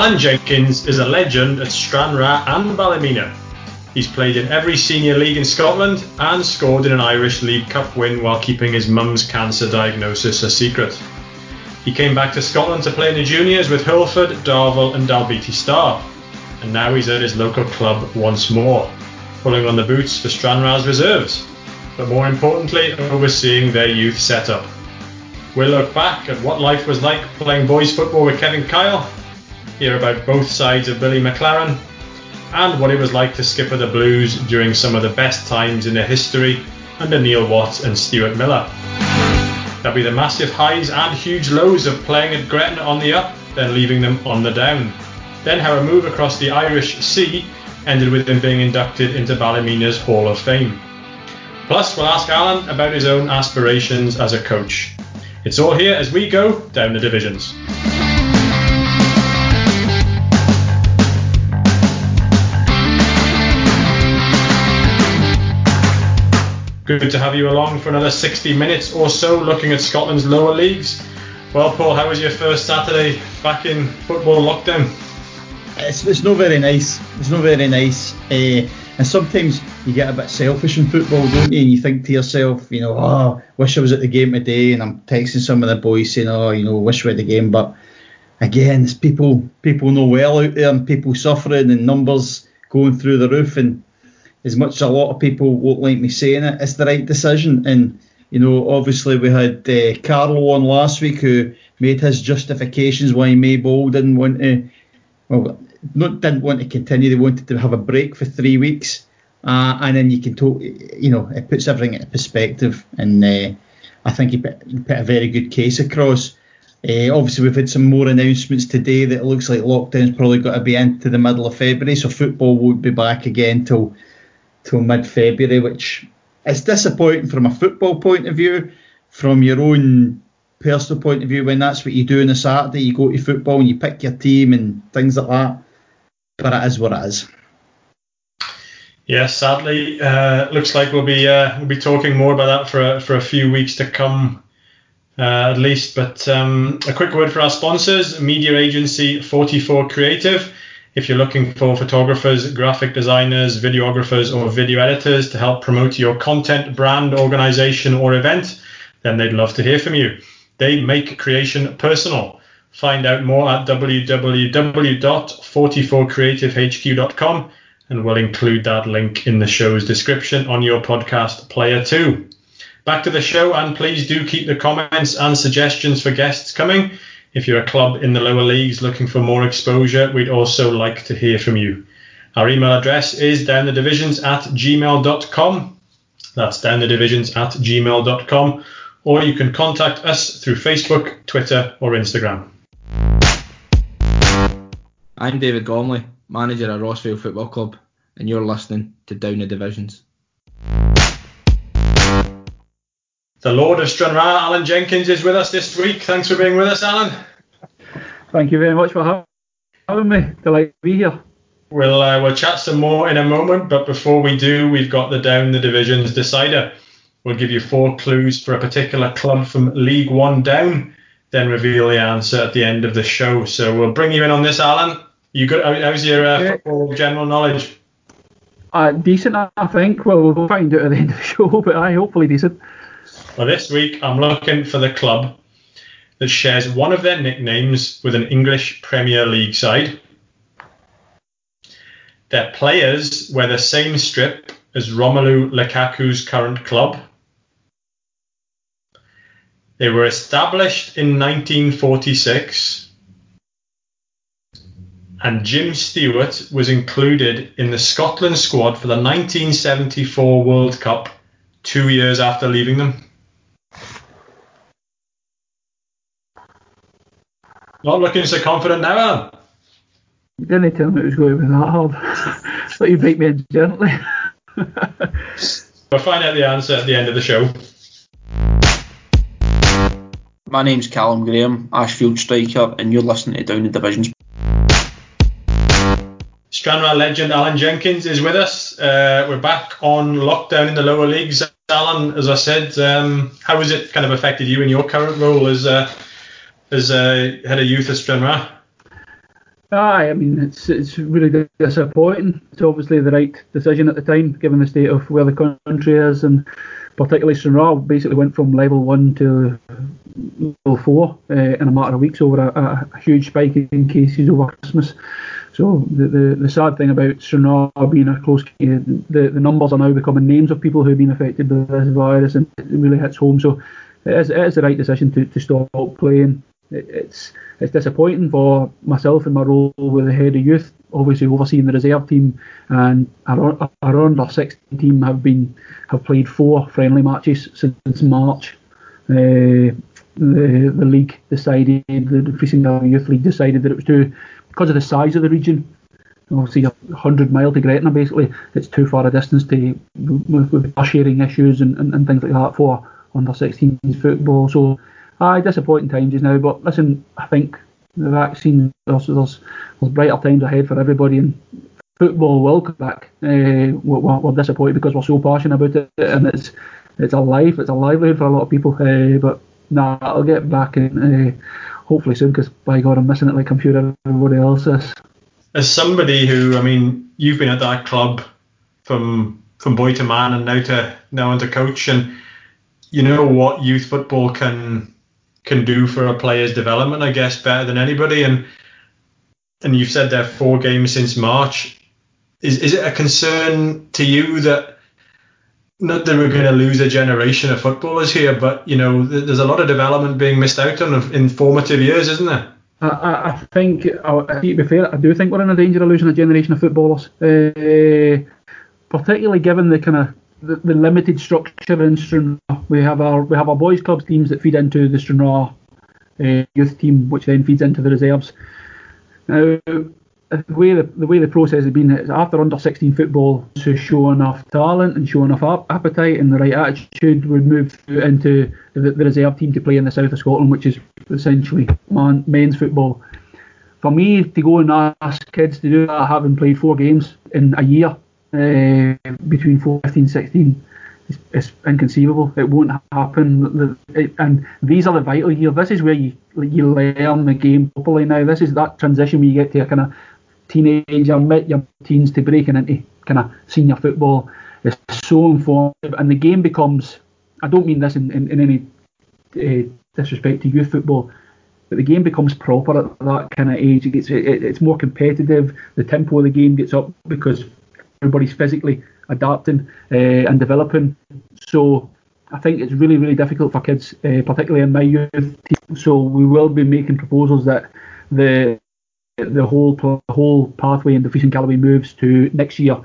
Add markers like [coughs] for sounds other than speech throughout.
Alan Jenkins is a legend at Stranraer and Ballymena. He's played in every senior league in Scotland and scored in an Irish League Cup win while keeping his mum's cancer diagnosis a secret. He came back to Scotland to play in the juniors with Hurlford, Darvel and Dalbeattie Star, and now he's at his local club once more, pulling on the boots for Stranraer's reserves, but more importantly, overseeing their youth setup. We'll look back at what life was like playing boys football with Kevin Kyle, hear about both sides of Billy McLaren, and what it was like to skipper the Blues during some of the best times in their history under Neil Watts and Stuart Millar. There'll be the massive highs and huge lows of playing at Gretna on the up, then leaving them on the down. Then how a move across the Irish Sea ended with him being inducted into Ballymena's Hall of Fame. Plus, we'll ask Alan about his own aspirations as a coach. It's all here as we go down the divisions. Good to have you along for another 60 minutes or so looking at Scotland's lower leagues. Well, Paul, how was your first Saturday back in football lockdown? It's, it's not very nice. It's not very nice. Uh, and sometimes you get a bit selfish in football, don't you? And you think to yourself, you know, oh, wish I was at the game today. And I'm texting some of the boys saying, oh, you know, wish we had the game. But again, it's people people know well out there and people suffering and numbers going through the roof. And as much as a lot of people won't like me saying it, it's the right decision. And you know, obviously we had uh, Carlo on last week who made his justifications why Maybole didn't want to, well, not didn't want to continue. They wanted to have a break for three weeks, uh, and then you can talk. You know, it puts everything into perspective, and uh, I think he put, put, a very good case across. Uh, obviously, we've had some more announcements today that it looks like lockdown's probably got to be into the middle of February, so football won't be back again till till mid February, which is disappointing from a football point of view. From your own personal point of view, when that's what you do on a Saturday, you go to football and you pick your team and things like that. But it is what it is. Yes, sadly, uh, looks like we'll be uh, we'll be talking more about that for a, for a few weeks to come, uh, at least. But um, a quick word for our sponsors: media agency 44 Creative if you're looking for photographers, graphic designers, videographers, or video editors to help promote your content, brand, organization, or event, then they'd love to hear from you. They make creation personal. Find out more at www.44creativehq.com and we'll include that link in the show's description on your podcast player too. Back to the show, and please do keep the comments and suggestions for guests coming. If you're a club in the lower leagues looking for more exposure, we'd also like to hear from you. Our email address is downthedivisions at gmail.com. That's downthedivisions at gmail.com. Or you can contact us through Facebook, Twitter, or Instagram. I'm David Gormley, manager at Rossvale Football Club, and you're listening to Down the Divisions. The Lord of Stranraer, Alan Jenkins, is with us this week. Thanks for being with us, Alan. Thank you very much for having me. Delighted to be here. We'll uh, we'll chat some more in a moment, but before we do, we've got the down the divisions decider. We'll give you four clues for a particular club from League One down, then reveal the answer at the end of the show. So we'll bring you in on this, Alan. You good? How's your uh, football general knowledge? Uh, decent, I think. Well, we'll find out at the end of the [laughs] show, but I hopefully decent. Well, this week I'm looking for the club that shares one of their nicknames with an English Premier League side. Their players wear the same strip as Romelu Lukaku's current club. They were established in 1946 and Jim Stewart was included in the Scotland squad for the 1974 World Cup two years after leaving them. Not looking so confident now, Alan. You didn't tell me it was going to be that hard. [laughs] but you beat me gently. we'll find out the answer at the end of the show. My name's Callum Graham, Ashfield striker, and you're listening to Down the Divisions. Stranraer legend Alan Jenkins is with us. Uh, we're back on lockdown in the lower leagues. Alan, as I said, um, how has it kind of affected you in your current role as uh, as uh, head of youth at Stranraer? Aye, I mean it's it's really disappointing. It's obviously the right decision at the time, given the state of where the country is, and particularly Stranraer basically went from level one to level four uh, in a matter of weeks over a, a, huge spike in cases over Christmas. So the, the, the sad thing about Stranraer being a close, the the numbers are now becoming names of people who've been affected by this virus, and it really hits home. So it is, it is the right decision to, to stop playing it's it's disappointing for myself in my role with the head of youth, obviously overseeing the reserve team, and our, our under 16 team have been have played four friendly matches since March. Uh, the the league decided, the Fishing Youth League decided that it was too because of the size of the region. Obviously, a hundred mile to Gretna, basically, it's too far a distance to with, with sharing issues and, and, and things like that for under 16 football. So aye, disappointing times just now. But listen, I think the vaccine there's, there's, there's brighter times ahead for everybody, and football will come back. Uh, we're, we're, disappointed because we're so passionate about it, and it's it's a life, it's a livelihood for a lot of people. Uh, but nah, I'll get back and uh, hopefully soon, because by God, I'm missing it like I'm sure everybody else is. As somebody who, I mean, you've been at that club from from boy to man, and now to now into coach, and you know what youth football can can do for a player's development, I guess, better than anybody. And and you've said there four games since March. Is is it a concern to you that not that we're going to lose a generation of footballers here, but you know there's a lot of development being missed out on in formative years, isn't there? I, I think, to be fair, I do think we're in a danger of losing a generation of footballers, uh, particularly given the kind of the, the limited structure in Stranraer. We have our we have our boys clubs teams that feed into the Stranraer uh, youth team, which then feeds into the reserves. Now, the way the, the way the process has been is after under 16 football to show enough talent and show enough ap- appetite and the right attitude would move into the, the, reserve team to play in the south of Scotland, which is essentially man, men's football. For me to go and ask kids to do that, having played four games in a year, uh, between 14 16 is, is inconceivable. It won't happen. and these are the vital years. This is where you you learn the game properly now. This is that transition where you get to a kind of teenager, mid your teens to breaking into kind of senior football. It's so informative, and the game becomes. I don't mean this in, in, in any uh, disrespect to youth football, but the game becomes proper at that kind of age. It gets, it, it's more competitive. The tempo of the game gets up because everybody's physically adapting uh, and developing. So I think it's really, really difficult for kids, uh, particularly in my youth team. So we will be making proposals that the the whole the whole pathway in Defeating Galloway moves to next year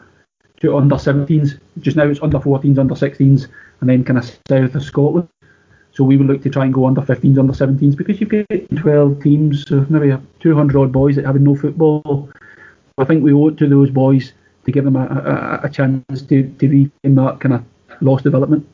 to under 17s. Just now it's under 14s, under 16s, and then kind of south of Scotland. So we would look to try and go under 15s, under 17s because you've got 12 teams, so maybe 200 odd boys that have no football. I think we owe it to those boys to give them a, a, a chance to, to regain that kind of lost development.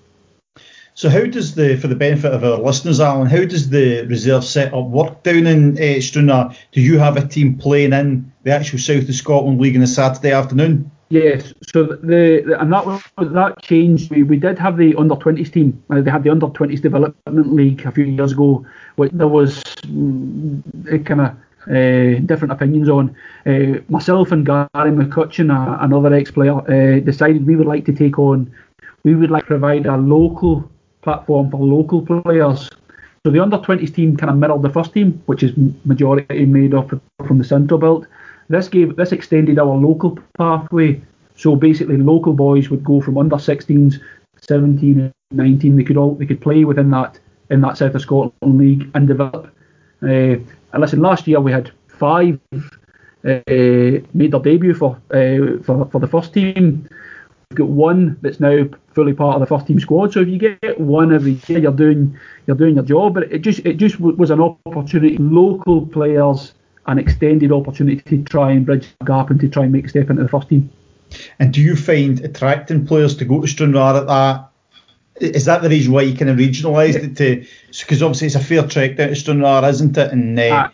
So how does the, for the benefit of our listeners, Alan, how does the reserve setup work down in uh? Do you have a team playing in the actual South of Scotland League on a Saturday afternoon? Yes, so the, the and that that changed. We, we did have the under 20s team. Uh, they had the under 20s development league a few years ago. Which there was mm, kind of uh, different opinions on. Uh, myself and Gary McCutcheon, uh, another ex-player, uh, decided we would like to take on, we would like to provide a local platform for local players. So the under 20s team kind of mirrored the first team, which is majority made up from the central belt. This gave this extended our local pathway. So basically, local boys would go from under 16s, 17, 19. They could all they could play within that in that South of Scotland league and develop. Uh, and listen, last year we had five uh, made their debut for, uh, for for the first team. We've got one that's now fully part of the first team squad. So if you get one every year, you're doing you're doing your job. But it just it just was an opportunity. Local players, an extended opportunity to try and bridge the gap and to try and make a step into the first team. And do you find attracting players to go to Stranraer at that is that the reason why you kind of regionalised it to? Because obviously it's a fair trek down to Stranraer, isn't it? And uh, uh,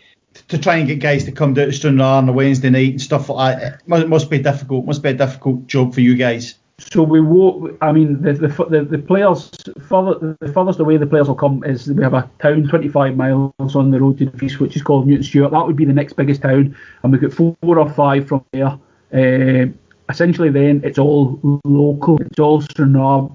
to try and get guys to come down to Stranraer on a Wednesday night and stuff like that, it must, must be difficult. Must be a difficult job for you guys. so we will. I mean, the, the the, the players further the furthest away the players will come is we have a town 25 miles on the road to the east, which is called Newton Stewart. That would be the next biggest town, and we get four or five from there. Uh, essentially, then it's all local. It's all Stranraer,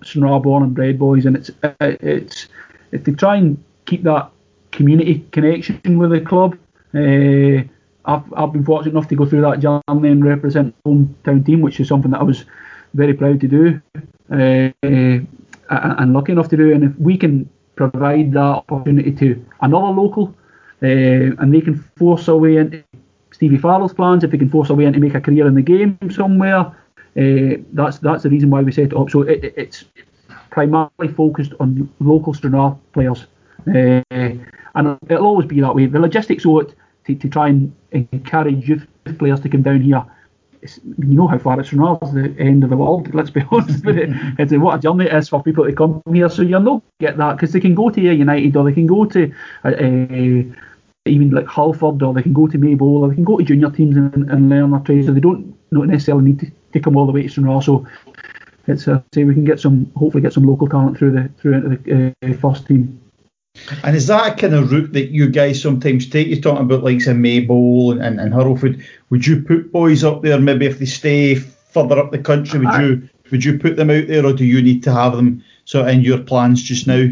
and bred boys, and it's it's if they try and keep that community connection with the club. Uh, I've, I've been fortunate enough to go through that journey and represent hometown team, which is something that I was very proud to do uh, and lucky enough to do. And if we can provide that opportunity to another local uh, and they can force their way into Stevie Farrell's plans, if they can force their way in to make a career in the game somewhere, uh, that's that's the reason why we set it up. So it, it's primarily focused on local Stranraer players. Uh, and it'll always be that way. The logistics of it to, to try and encourage youth players to come down here you know how far it's from the end of the world. Let's be [laughs] honest with it. It's what a journey it is for people to come here. So you'll not get that because they can go to a United or they can go to a, a, even like Hurlford or they can go to Maybole or they can go to junior teams and, and learn their trade. So they don't not necessarily need to, to come all the way to Stranraer. So it's a, say we can get some hopefully get some local talent through the through into the uh, first team. And is that a kind of route that you guys sometimes take? You're talking about like say Maybole and, and, and Hurlford. Would you put boys up there maybe if they stay further up the country? Would I, you would you put them out there, or do you need to have them sort of in your plans just now?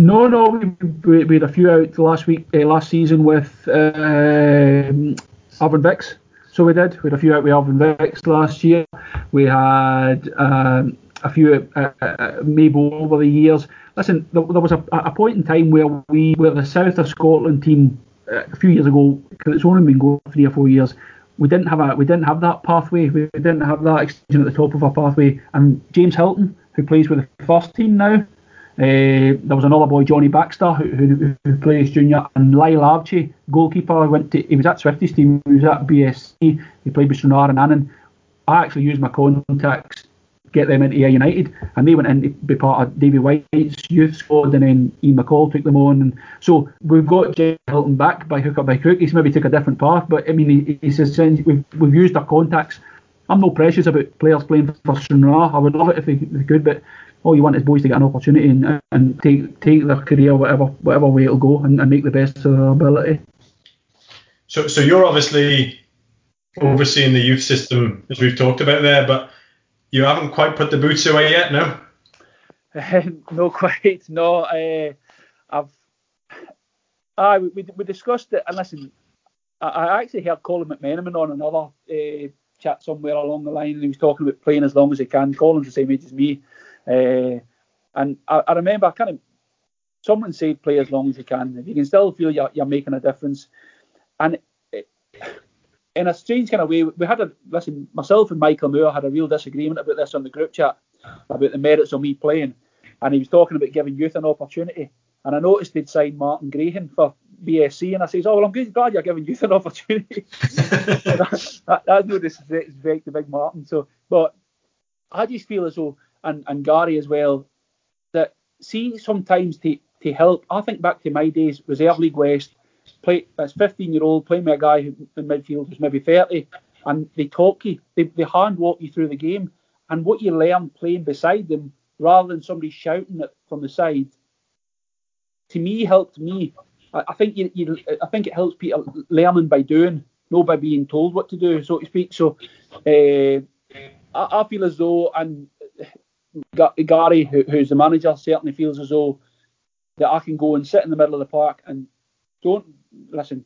No, no, we, we had a few out last week, uh, last season with uh, Irvine Vics. So we did. We had a few out with Irvine Vics last year. We had um, a few uh, uh, Maybole over the years. Listen, there, there was a, a, point in time where we were the South of Scotland team uh, a few years ago because it's only been going three or four years. We didn't have a we didn't have that pathway. We didn't have that extension at the top of our pathway. And James Hilton, who plays with the first team now, uh, there was another boy, Johnny Baxter, who, who, who plays junior, and Lyle Archie, goalkeeper. Went to he was at Swifty's team. He was at BSC. He played with Stranraer and Annan. I actually used my contacts get them into Ayr United, and they went in to be part of Davy White's youth squad, and then Ian McCall took them on. And so we've got Jay Hilton back by hook or by crook. He's maybe took a different path, but I mean, he, he says we've, we've used our contacts. I'm no precious about players playing for Stranraer. I would love it if they, they could, but all you want is boys to get an opportunity and, and take take their career whatever whatever way it'll go and, and make the best of their ability. So, so you're obviously overseeing the youth system as we've talked about there, but you haven't quite put the boots away yet, no? [laughs] no, quite. No, uh, I've. I we, we discussed it, and listen, I, I actually heard Colin McMenamin on another uh, chat somewhere along the line, and he was talking about playing as long as he can. Colin's the same age as me, uh, and I, I remember kind of someone said play as long as you can. If you can still feel you're, you're making a difference, and in a strange kind of way, we had a listen. Myself and Michael Moore had a real disagreement about this on the group chat about the merits of me playing, and he was talking about giving youth an opportunity. And I noticed they'd signed Martin Graham for BSC, and I says, "Oh well, I'm good, glad you're giving youth an opportunity." [laughs] that, that, that's no disrespect to Big Martin. So, but I just feel as though, and, and Gary as well, that see sometimes to to help. I think back to my days, Reserve League West play as 15 year old playing with a guy who in midfield who's maybe 30, and they talk you, they, they hand walk you through the game, and what you learn playing beside them rather than somebody shouting it from the side. To me, helped me. I, I think you, you, I think it helps people learning by doing, not by being told what to do, so to speak. So uh, I, I, feel as though, and Gary, who, who's the manager, certainly feels as though that I can go and sit in the middle of the park and don't listen.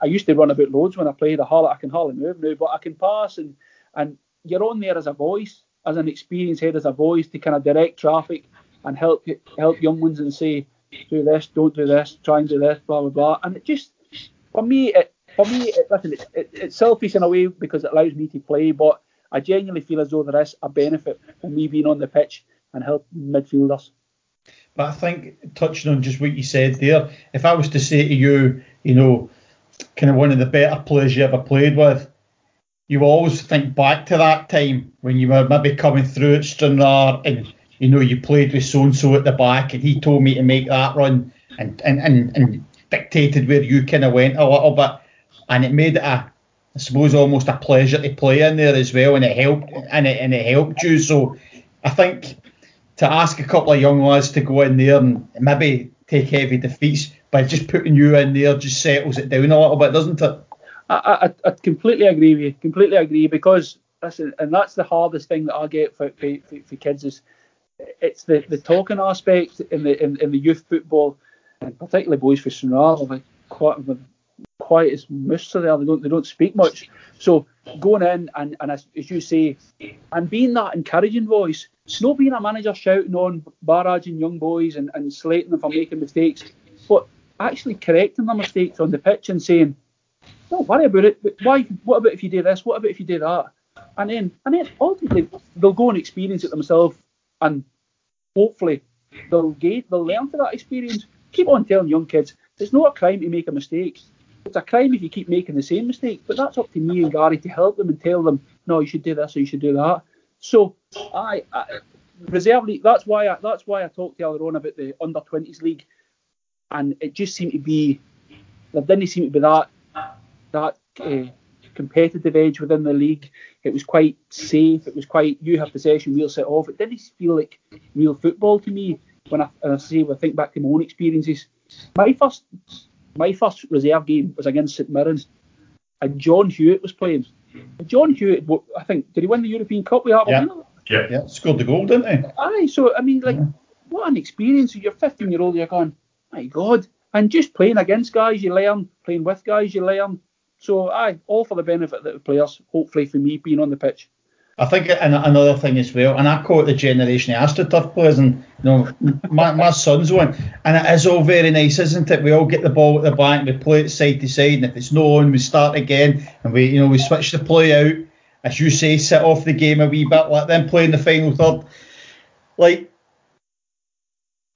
I used to run about loads when I played a Harlot. I can hardly move now, but I can pass and and you're on there as a voice, as an experienced head, as a voice to kind of direct traffic and help help young ones and say, do this, don't do this, try and do this, blah blah blah. And it just for me, it for me, it, listen, it, it, it's selfish in a way because it allows me to play, but I genuinely feel as though there is a benefit from me being on the pitch and helping midfielders. But I think touching on just what you said there, if I was to say to you, you know, kind of one of the better players you ever played with, you always think back to that time when you were maybe coming through at Stranraer and you know you played with so and so at the back and he told me to make that run and and, and, and dictated where you kind of went a little bit and it made it a I suppose almost a pleasure to play in there as well, and it helped and it and it helped you. So I think to ask a couple of young lads to go in there and maybe take heavy defeats by just putting you in there just settles it down a little bit, doesn't it? I, I, I completely agree with you. Completely agree because listen, and that's the hardest thing that I get for, for, for kids is it's the, the talking aspect in the in, in the youth football, and particularly boys for like quite quite as most there. They don't they don't speak much. So going in and, and as, as you say, and being that encouraging voice, it's not being a manager shouting on, barraging young boys and, and slating them for making mistakes, but actually correcting their mistakes on the pitch and saying, don't worry about it. But why? What about if you do this? What about if you do that? And then, and then ultimately they'll go and experience it themselves, and hopefully they'll gain, they'll learn from that experience. Keep on telling young kids it's not a crime to make a mistake. It's a crime if you keep making the same mistake. But that's up to me and Gary to help them and tell them, no, you should do this or you should do that. So I, I reserve league. That's why I, that's why I talked earlier on about the under 20s league, and it just seemed to be there didn't seem to be that that uh, competitive edge within the league. It was quite safe. It was quite you have possession, we'll set off. It didn't feel like real football to me when I, I say when I think back to my own experiences. My first my first reserve game was against St Mirren, and John Hewitt was playing. John Hewitt, I think, did he win the European Cup with Aberdeen? Yeah. yeah, yeah, scored the goal, didn't he? Aye, so I mean, like, yeah. what an experience! You're 15 year old, you're going, my God, and just playing against guys you learn, playing with guys you learn. So, aye, all for the benefit of the players. Hopefully, for me being on the pitch. I think another thing as well, and I call it the generation of AstroTurf players, and you know, my, my son's one, and it is all very nice, isn't it? We all get the ball at the back, we play it side to side, and if it's no on, we start again, and we, you know, we switch the play out, as you say, sit off the game a wee bit, let them play in the final third. Like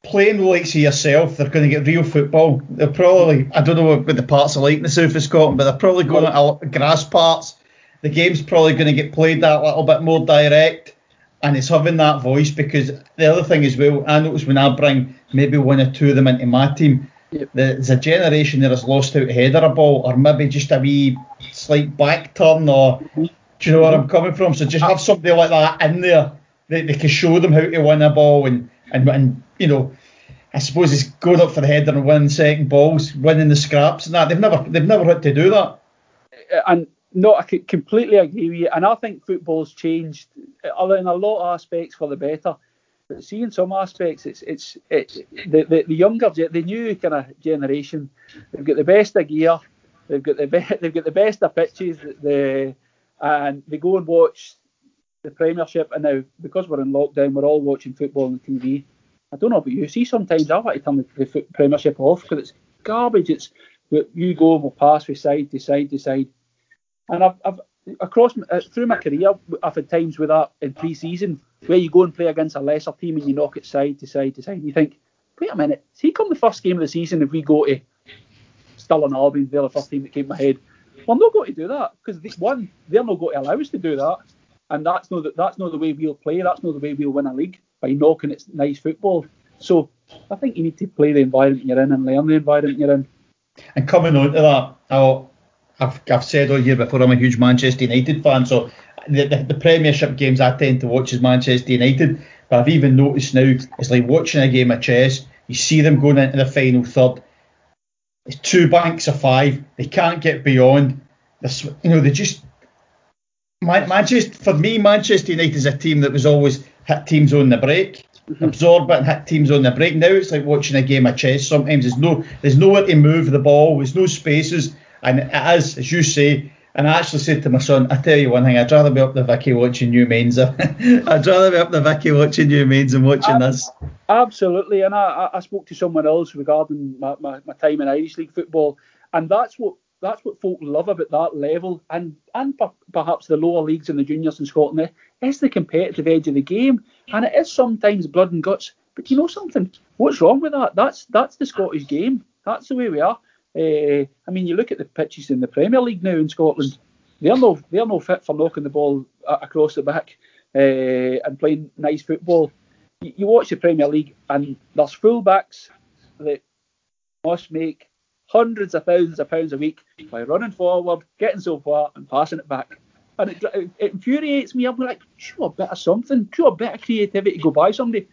playing the likes of yourself, they're going to get real football. They're probably, I don't know what the parts are like in the south of Scotland, but they're probably going to grass parts the game's probably going to get played that little bit more direct, and it's having that voice because the other thing as well, I notice when I bring maybe one or two of them into my team, yep. there's a generation that has lost out header a ball or maybe just a wee slight back turn or mm-hmm. do you know where I'm coming from? So just have somebody like that in there that they can show them how to win a ball and and, and you know. I suppose it's going up for the header and winning second balls, winning the scraps and that. They've never they've never had to do that. And no, I completely agree with you, and I think football's changed uh, in a lot of aspects for the better. But see, in some aspects, it's it's it, the, the the younger, the new kind of generation. They've got the best of gear, they've got the be- [laughs] they've got the best of pitches, the and they go and watch the Premiership. And now because we're in lockdown, we're all watching football on the TV. I don't know about you. See, sometimes I want to turn the, Premiership off because it's garbage. It's you go we'll pass from side to side to side and I've, I've across uh, through my career, I've had times with that in pre-season where you go and play against a lesser team and you knock it side to side to side. And you think, wait a minute, he come the first game of the season, if we go to Stirling Albion, they're the first team that came to my head. Well, I'm not going to do that because one, they're not going to allow us to do that, and that's not that's not the way we'll play. That's not the way we'll win a league by knocking it nice football. So I think you need to play the environment you're in and learn the environment you're in. And coming on to that, I'll I've, I've said all year before I'm a huge Manchester United fan, so the, the, the, Premiership games I tend to watch is Manchester United. But I've even noticed now it's like watching a game of chess. You see them going into the final third. It's two banks of five. They can't get beyond. This, you know, they just. Manchester for me, Manchester United is a team that was always hit teams on the break, mm-hmm. absorb it and hit teams on the break. Now it's like watching a game of chess. Sometimes there's no there's nowhere to move the ball. There's no spaces. And it is, as you say, and I actually said to my son, I tell you one thing, I'd rather be up the Vicky watching New Mains. [laughs] I'd rather be up the Vicky watching New Mains and watching this. Absolutely. And I, I spoke to someone else regarding my, my, my time in Irish League football, and that's what that's what folk love about that level, and and per, perhaps the lower leagues and the juniors in Scotland. Eh, is the competitive edge of the game, and it is sometimes blood and guts. But you know something? What's wrong with that? That's that's the Scottish game. That's the way we are. Uh, I mean, you look at the pitches in the Premier League now in Scotland. They're no they're no fit for knocking the ball across the back uh, and playing nice football. You, you, watch the Premier League and there's fullbacks that must make hundreds of thousands of pounds a week by running forward, getting so far, and passing it back. And it, it, infuriates me. I'm like, show a bit of something, show a bit of creativity, go buy somebody.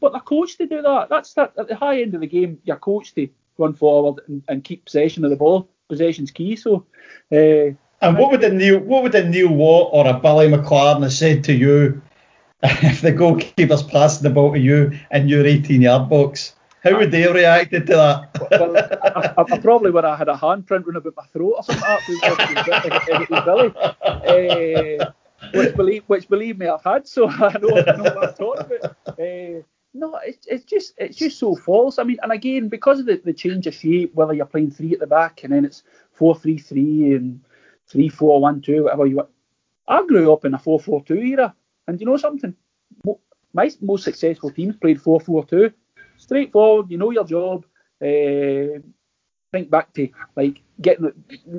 But they're coached to do that. That's that at the high end of the game. You're coached to run forward and, and keep possession of the ball. Possession's key. So. Uh, and what would a Neil, what would a Neil Watt or a Billy McLaren have said to you [laughs] if the goalkeeper's passing the ball to you in your 18-yard box? How would they have reacted to that? well, I, I, probably would have had a handprint running about my throat or something like that it was Billy. Uh, which believe which believe me I've had, so [laughs] I know, I know what I'm talking about. Uh, no, it's, it's just it's just so false. I mean, and again, because of the, the change of shape, whether you're playing three at the back and then it's four three three and three four one two, whatever you want. I grew up in a four four two era, and you know something? My most successful teams played four four two straightforward. You know your job. Uh, think back to like getting.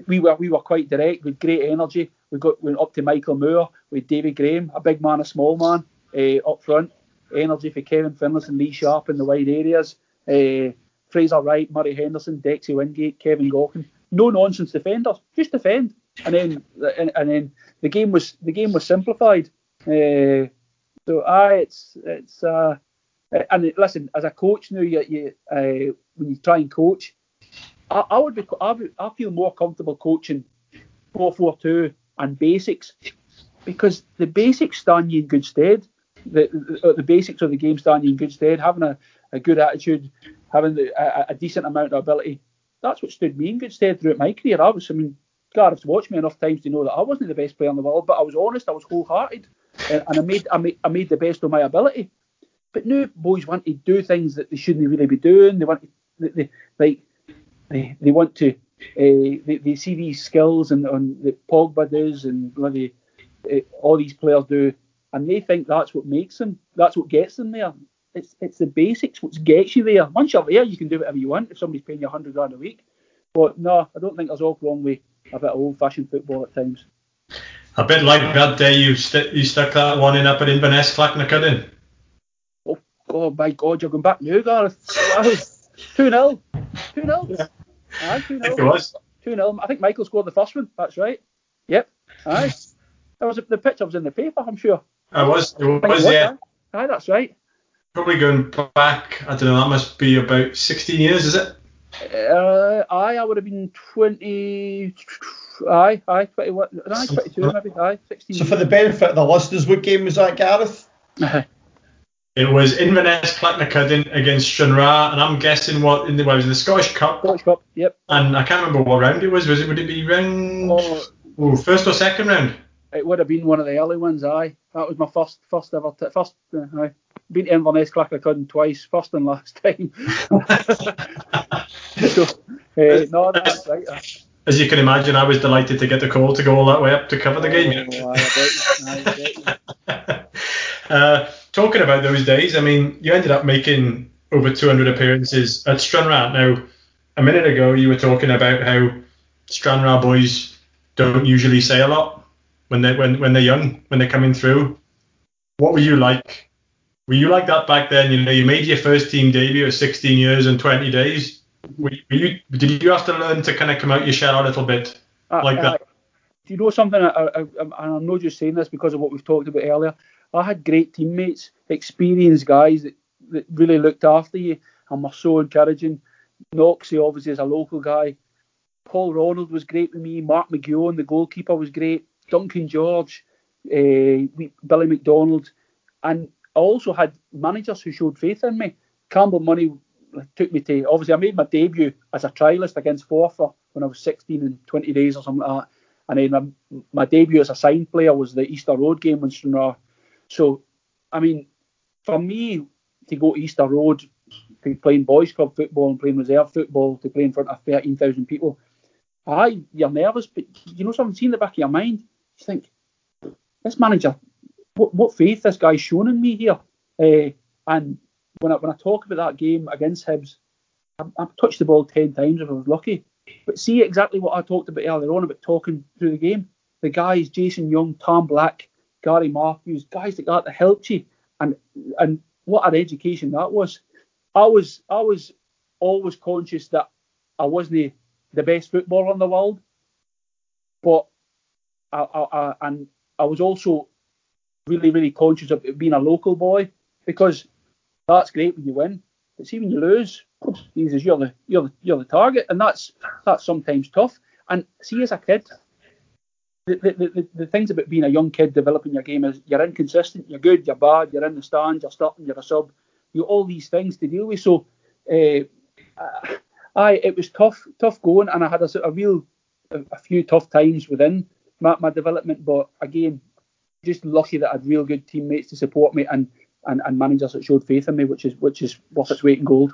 We were we were quite direct with great energy. We got went up to Michael Moore with David Graham, a big man, a small man, uh, up front. Energy for Kevin Finlayson and Lee Sharp in the wide areas. Uh, Fraser Wright, Murray Henderson, Dexy Wingate, Kevin Gaughan. No nonsense defenders, just defend. And then and, and then the game was the game was simplified. Uh, so I it's it's uh, uh, and listen, as a coach now, you, you uh, when you try and coach, I, I would be I, I feel more comfortable coaching four four two and basics because the basics stand you in good stead. The, the, basics of the game stand you in good stead. Having a, a good attitude, having the, a, a, decent amount of ability, that's what stood me in good stead throughout my career. I was, I mean, Gareth's watched me enough times to know that I wasn't the best player in the world, but I was honest, I was wholehearted, and, and I made I made I made the best of my ability. But now boys want to do things that they shouldn't really be doing. They want to, they, they like they, they want to uh, they, they see these skills and on the Pogba does and bloody uh, all these players do, and they think that's what makes them. That's what gets them there. It's it's the basics what gets you there. Once you're there, you can do whatever you want. If somebody's paying you a hundred grand a week, but no, I don't think there's all wrong with a bit of old-fashioned football at times. A bit like that day eh, you st- you stuck that one in up at Inverness, Clachnacuddin. Oh, oh my God, you're going back now, Gareth. [laughs] 2 0. 2 0. Yeah. Aye, 2 0. 2 0. I think Michael scored the first one. That's right. Yep. Aye. That was the picture was in the paper, I'm sure. I was. It was, yeah. Aye, that's right. Probably going back, I don't know, that must be about 16 years, is it? Uh, aye, I would have been 20. Aye, aye, 21. Aye, 22 maybe. Aye, 16. So, for the benefit of the listeners, what game was that, Gareth? [laughs] It was Inverness Clachnacuddin against Stranraer, and I'm guessing what in the well, it was in the Scottish Cup. Scottish Cup, yep. And I can't remember what round it was. Was it would it be round oh, oh, first or second round? It would have been one of the early ones. Aye, that was my first first ever t- first. Uh, aye. Been to Inverness Clachnacuddin twice, first and last time. [laughs] so, uh, no, that's right. As you can imagine, I was delighted to get the call to go all that way up to cover the game. Oh, [laughs] uh, talking about those days, I mean, you ended up making over 200 appearances at Stranraer. Now, a minute ago, you were talking about how Stranraer boys don't usually say a lot when they when when they're young, when they're coming through. What were you like? Were you like that back then? You know, you made your first team debut at 16 years and 20 days. Were you, did you have to learn to kind of come out your shell a little bit uh, like that? Uh, do you know something? I, I, I'm not just saying this because of what we've talked about earlier. I had great teammates, experienced guys that, that really looked after you and were so encouraging. Noxie obviously is a local guy. Paul Ronald was great with me. Mark McGowan, the goalkeeper, was great. Duncan George, uh, Billy McDonald, and I also had managers who showed faith in me. Campbell Money took me to obviously I made my debut as a trialist against Forfar when I was 16 and 20 days or something like that. And then my, my debut as a signed player was the Easter Road game when Stranraer so, I mean, for me to go to Easter Road, to playing boys club football and playing reserve football, to play in front of 13,000 people, aye, you're nervous, but you know something, see in the back of your mind, think, this manager, what, what faith this guy's shown in me here. Uh, and when I, when I talk about that game against Hibs, I've touched the ball 10 times if I was lucky. But see exactly what I talked about earlier on about talking through the game. The guys, Jason Young, Tom Black, Gary Matthews, guys like that that helped you, and and what an education that was. I was I was always conscious that I wasn't the best footballer in the world, but I, I, and I was also really, really conscious of being a local boy because that's great when you win, but see when you lose, Jesus, you're the you're the you're the target, and that's that's sometimes tough. And see, as a kid, the, the, the, the things about being a young kid developing your game is you're inconsistent, you're good, you're bad, you're in the stand, you're starting, you're a sub, you all these things to deal with. So, uh, I it was tough, tough going, and I had a, a real a, a few tough times within my, my development. But again, just lucky that I had real good teammates to support me and, and, and managers that showed faith in me, which is which is worth its weight in gold.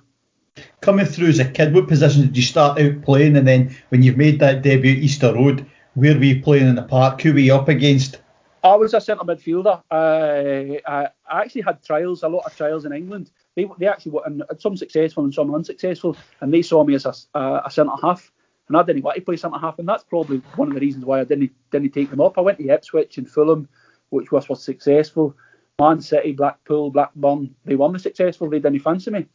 Coming through as a kid, what position did you start out playing, and then when you've made that debut at Easter Road, where were you playing in the park? Who were you up against? I was a centre midfielder. Uh, I, I actually had trials, a lot of trials in England. They, they actually were, and some successful and some unsuccessful, and they saw me as a, a, a centre half, and I didn't want to play centre half, and that's probably one of the reasons why I didn't didn't take them up. I went to Ipswich and Fulham, which was was successful. Man City, Blackpool, Blackburn, they were the successful. They didn't fancy me,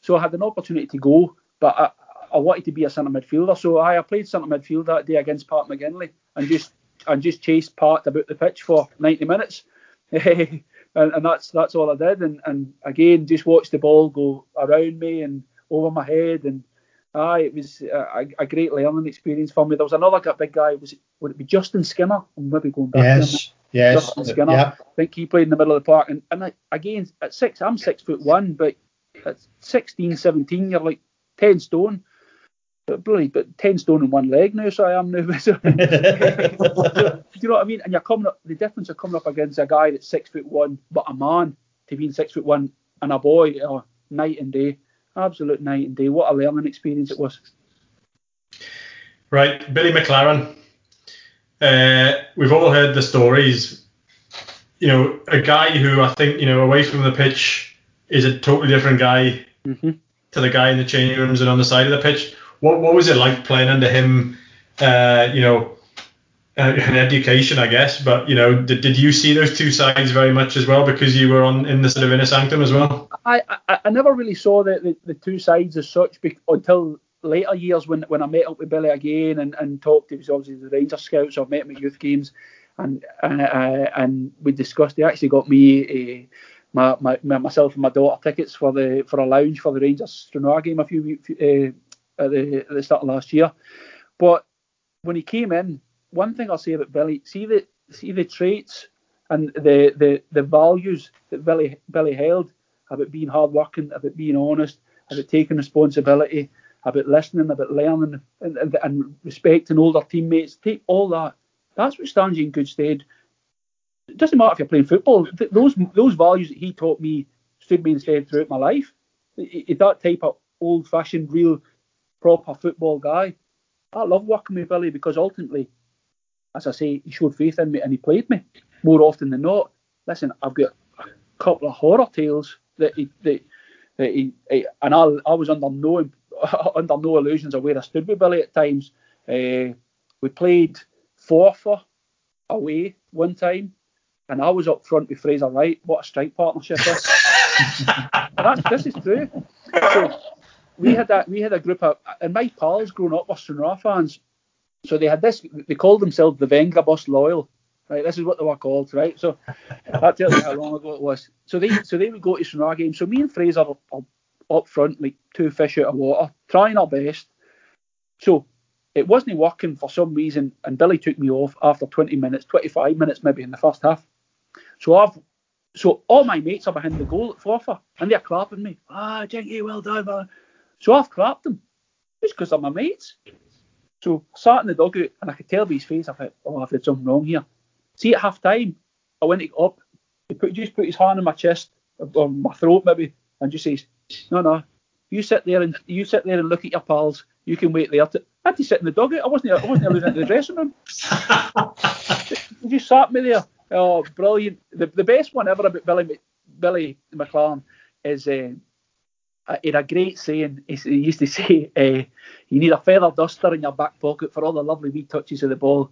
so I had an opportunity to go, but I, I wanted to be a centre midfielder. So I, I played centre midfield that day against Pat McGinley and just and just chased Pat about the pitch for 90 minutes. [laughs] and, and, that's that's all I did. And, and again, just watched the ball go around me and over my head. And aye, it was a, a great learning experience for me. There was another big guy. Was it, would it be Justin Skinner? I'm maybe going back. Yes, yes. Justin Skinner. I think he played in the middle of the park. And, and I, again, at six, I'm six foot one, but at 16, 17, you're like 10 stone but bloody, but ten stone in one leg now, so I am now. [laughs] so, [laughs] do you know what I mean? And you're coming up. The difference of coming up against a guy that's six foot one, but a man to being six foot one and a boy, oh, night and day, absolute night and day. What a learning experience it was. Right, Billy McLaren. Uh, we've all heard the stories. You know, a guy who I think you know away from the pitch is a totally different guy mm-hmm. to the guy in the changing rooms and on the side of the pitch what what was it like playing under him? Uh, you know, an education, I guess. But you know, did, did you see those two sides very much as well because you were on in the sort of inner sanctum as well? I I, I never really saw the, the, the two sides as such until later years when when I met up with Billy again and, and talked. He was obviously the Ranger scouts. So I've met him at youth games, and and, uh, and we discussed. He actually got me a. My, my, myself and my daughter tickets for the for a lounge for the Rangers Stranraer game a few uh, at the, at the start of last year. But when he came in, one thing I'll say about Billy, see the see the traits and the the, the values that Billy Billy held about being hardworking, about being honest, about taking responsibility, about listening, about learning and, and, and respecting older teammates. Take all that. That's what stands you in good stead. It doesn't matter if you're playing football. Th- those those values that he taught me stood me in stead throughout my life. It, that type of old-fashioned, real proper football guy. I love working with Billy because ultimately, as I say, he showed faith in me and he played me more often than not. Listen, I've got a couple of horror tales that he, that, that he, he and I, I was under no [laughs] under no illusions of where I stood with Billy at times. Uh, we played Forfar away one time, and I was up front with Fraser Wright. What a strike partnership this! [laughs] this is true. So, we had that we had a group of and my pals growing up were Stranraer fans, so they had this. They called themselves the Venga Bus Loyal. Right, this is what they were called, right? So that tells you how long ago it was. So they so they would go to Stranraer games. So me and Fraser are, up front like two fish out of water, trying our best. So it wasn't working for some reason, and Billy took me off after 20 minutes, 25 minutes maybe in the first half. So I've so all my mates are behind the goal at Forfar, and they're clapping me. Ah, Jinky, well done, man. So I've clapped them just because they're my mates. So I sat in the dugout and I could tell by his face, I thought, oh, I've did something wrong here. See, at half time, I went up, he put, just put his hand on my chest, or my throat maybe, and just says, no, no, you sit there and you sit there and look at your pals. You can wait there. To, I had to sit in the dugout. I wasn't. I wasn't into the dressing room. he [laughs] just sat me there. Oh, brilliant! The, the best one ever about Billy Billy McLaren is uh, uh, had a great saying. He, used to [laughs] say, uh, "You need a feather duster in your back pocket for all the lovely wee touches of the ball."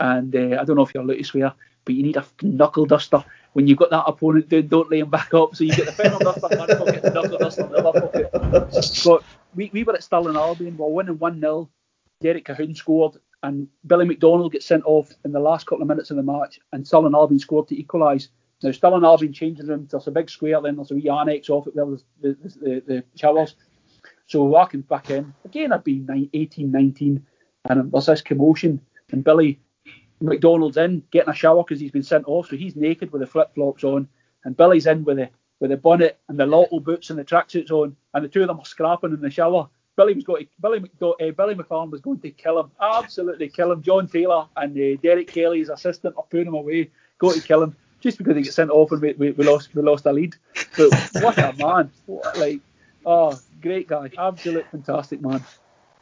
And uh, I don't know if you're allowed swear, but you need a knuckle duster when you've got that opponent doing. Don't lay him back up. So you get the feather duster in one pocket, the knuckle duster in the other pocket. But we, we were at Stirling Albion, We're winning one 0 Derek Cahoon scored, and Billy McDonald gets sent off in the last couple of minutes of the match, and Stirling Albion scored to equalise. Now, Stirling Albion changing room, there's a big square, then there's a wee annex off it where there's the, the, the, the showers. So walking back in, again, I'd been 18, 19, and there's this commotion, and Billy McDonald's in getting a shower because he's been sent off, so he's naked with the flip flops on, and Billy's in with the with the bonnet and the lotto boots and the tracksuits on, and the two of them are scrapping in the shower. Billy was going to, Billy uh, Billy McFarlane was going to kill him, absolutely kill him. John Taylor and uh, Derek Kelly, his assistant, are putting him away, going to kill him just because he gets sent off and we, we, we lost we lost a lead. But what a man! What, like, oh, great guy, absolute fantastic man.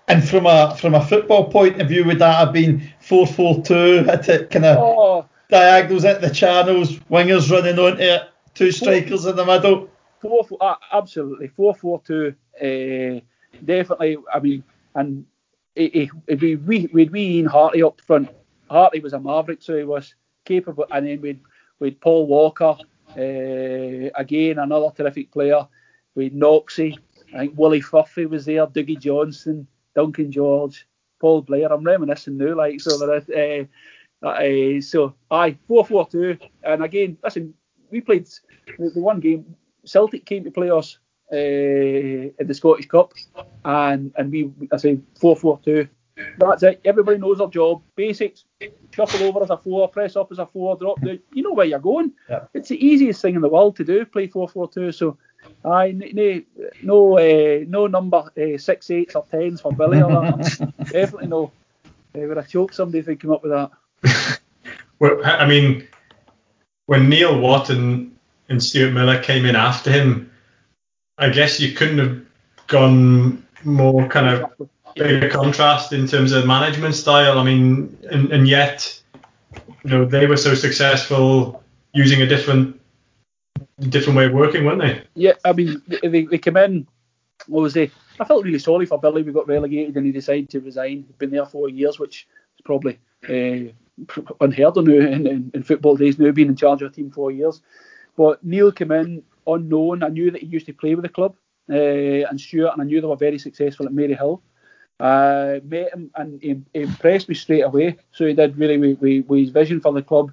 And from a from a football point of view, would that have been four four two? Had to kind of Oh, diagonals at the channels, wingers running onto it, two strikers in the middle. four, four uh, absolutely four four two. Uh, definitely. I mean, and it, it, it'd be we we'd we Ian Hartley up front. Hartley was a maverick, so he was capable. And then we'd we'd Paul Walker, uh, again another terrific player. We'd Knoxy. I think Willie Fuffy was there. Dougie Johnson, Duncan George, Paul Blair. I'm reminiscing now, like so. That, uh, uh, so aye. And again, listen, we played the, the one game. Celtic came to play us uh, in the Scottish Cup, and and we I say four four two. That's it. Everybody knows their job. Basics. Shuffle over as a four, press up as a four, drop down. You know where you're going. Yeah. It's the easiest thing in the world to do. Play four four two. So, I no no uh, no number uh, six eights or tens for Billy or that. [laughs] Definitely no. Uh, would have choked somebody if they came up with that. [laughs] Well, I mean, when Neil Watt and, and Stuart Millar came in after him, I guess you couldn't have gone more kind of bigger contrast in terms of management style. I mean, and, and yet, you know, they were so successful using a different different way of working, weren't they? Yeah, I mean, they, they came in. What was they? I felt really sorry for Billy. We got relegated and he decided to resign. He'd been there four years, which is probably uh, unheard of in, in, in football days. Now being in charge of a team four years, but Neil came in unknown. I knew that he used to play with the club uh, and Stuart, and I knew they were very successful at Maryhill. Uh, met him and he, he impressed me straight away. So he did really with, with, with his vision for the club.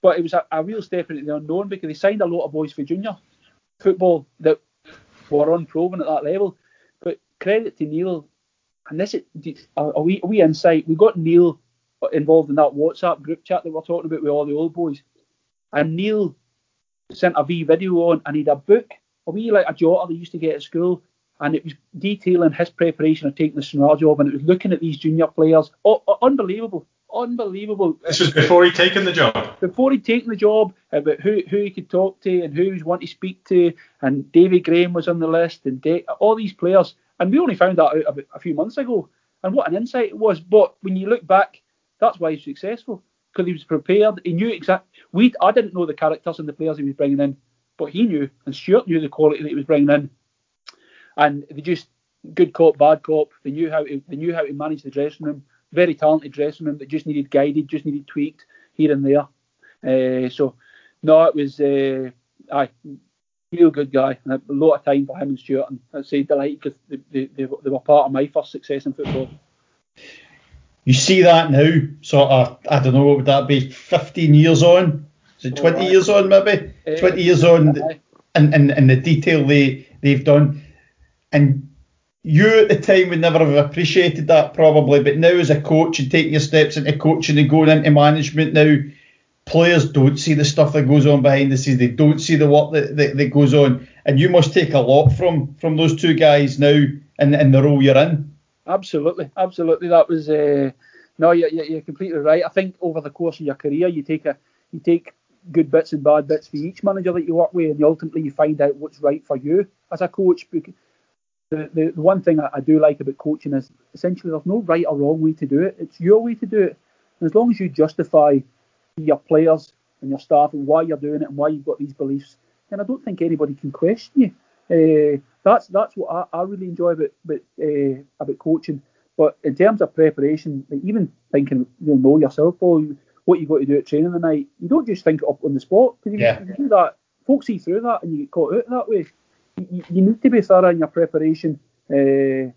But it was a, a real step into the unknown because he signed a lot of boys for junior football that were unproven at that level. But credit to Neil, and this is a, wee, a wee insight. We got Neil involved in that WhatsApp group chat that we're talking about with all the old boys, and Neil sent a wee video on, and he had a book, a wee like a jotter they used to get at school, and it was detailing his preparation of taking the Stranraer job, and it was looking at these junior players. Oh, oh, unbelievable, unbelievable. This was before he'd taken the job. Before he'd taken the job, about who who he could talk to and who he was wanting to speak to, and David Graham was on the list, and Da- all these players, and we only found that out about a few months ago. And what an insight it was! But when you look back, that's why he's successful because he was prepared. He knew exactly. We I didn't know the characters and the players he was bringing in, but he knew, and Stuart knew the quality that he was bringing in, and they just good cop, bad cop. They knew how to they knew how to manage the dressing room. Very talented dressing room that just needed guided, just needed tweaked here and there. Uh, so no, it was uh, aye, real good guy, and a lot of time for him and Stuart. And I say delighted because they, they, they, they were part of my first success in football. You see that now, sort of, I don't know, what would that be, 15 years on? Is it 20 Oh, years on, maybe? Eh, 20 years on, and, and, and the detail they, they've done. And you at the time would never have appreciated that, probably, but now as a coach and taking your steps into coaching and going into management now, players don't see the stuff that goes on behind the scenes. They don't see the work that, that, that goes on. And you must take a lot from from those two guys now in the role you're in. Absolutely, absolutely. That was uh, no, you're you're completely right. I think over the course of your career, you take a you take good bits and bad bits for each manager that you work with, and ultimately you find out what's right for you as a coach. The, the, one thing I, I do like about coaching is essentially there's no right or wrong way to do it. It's your way to do it. And as long as you justify your players and your staff and why you're doing it and why you've got these beliefs, then I don't think anybody can question you. Uh, that's that's what I, I really enjoy about about, uh, about coaching. But in terms of preparation, like even thinking you'll know yourself, Paul, what you got to do at training the night, you don't just think it up on the spot because if, Yeah. you do that, folks see through that and you get caught out that way. You, you- need to be thorough in your preparation. Uh,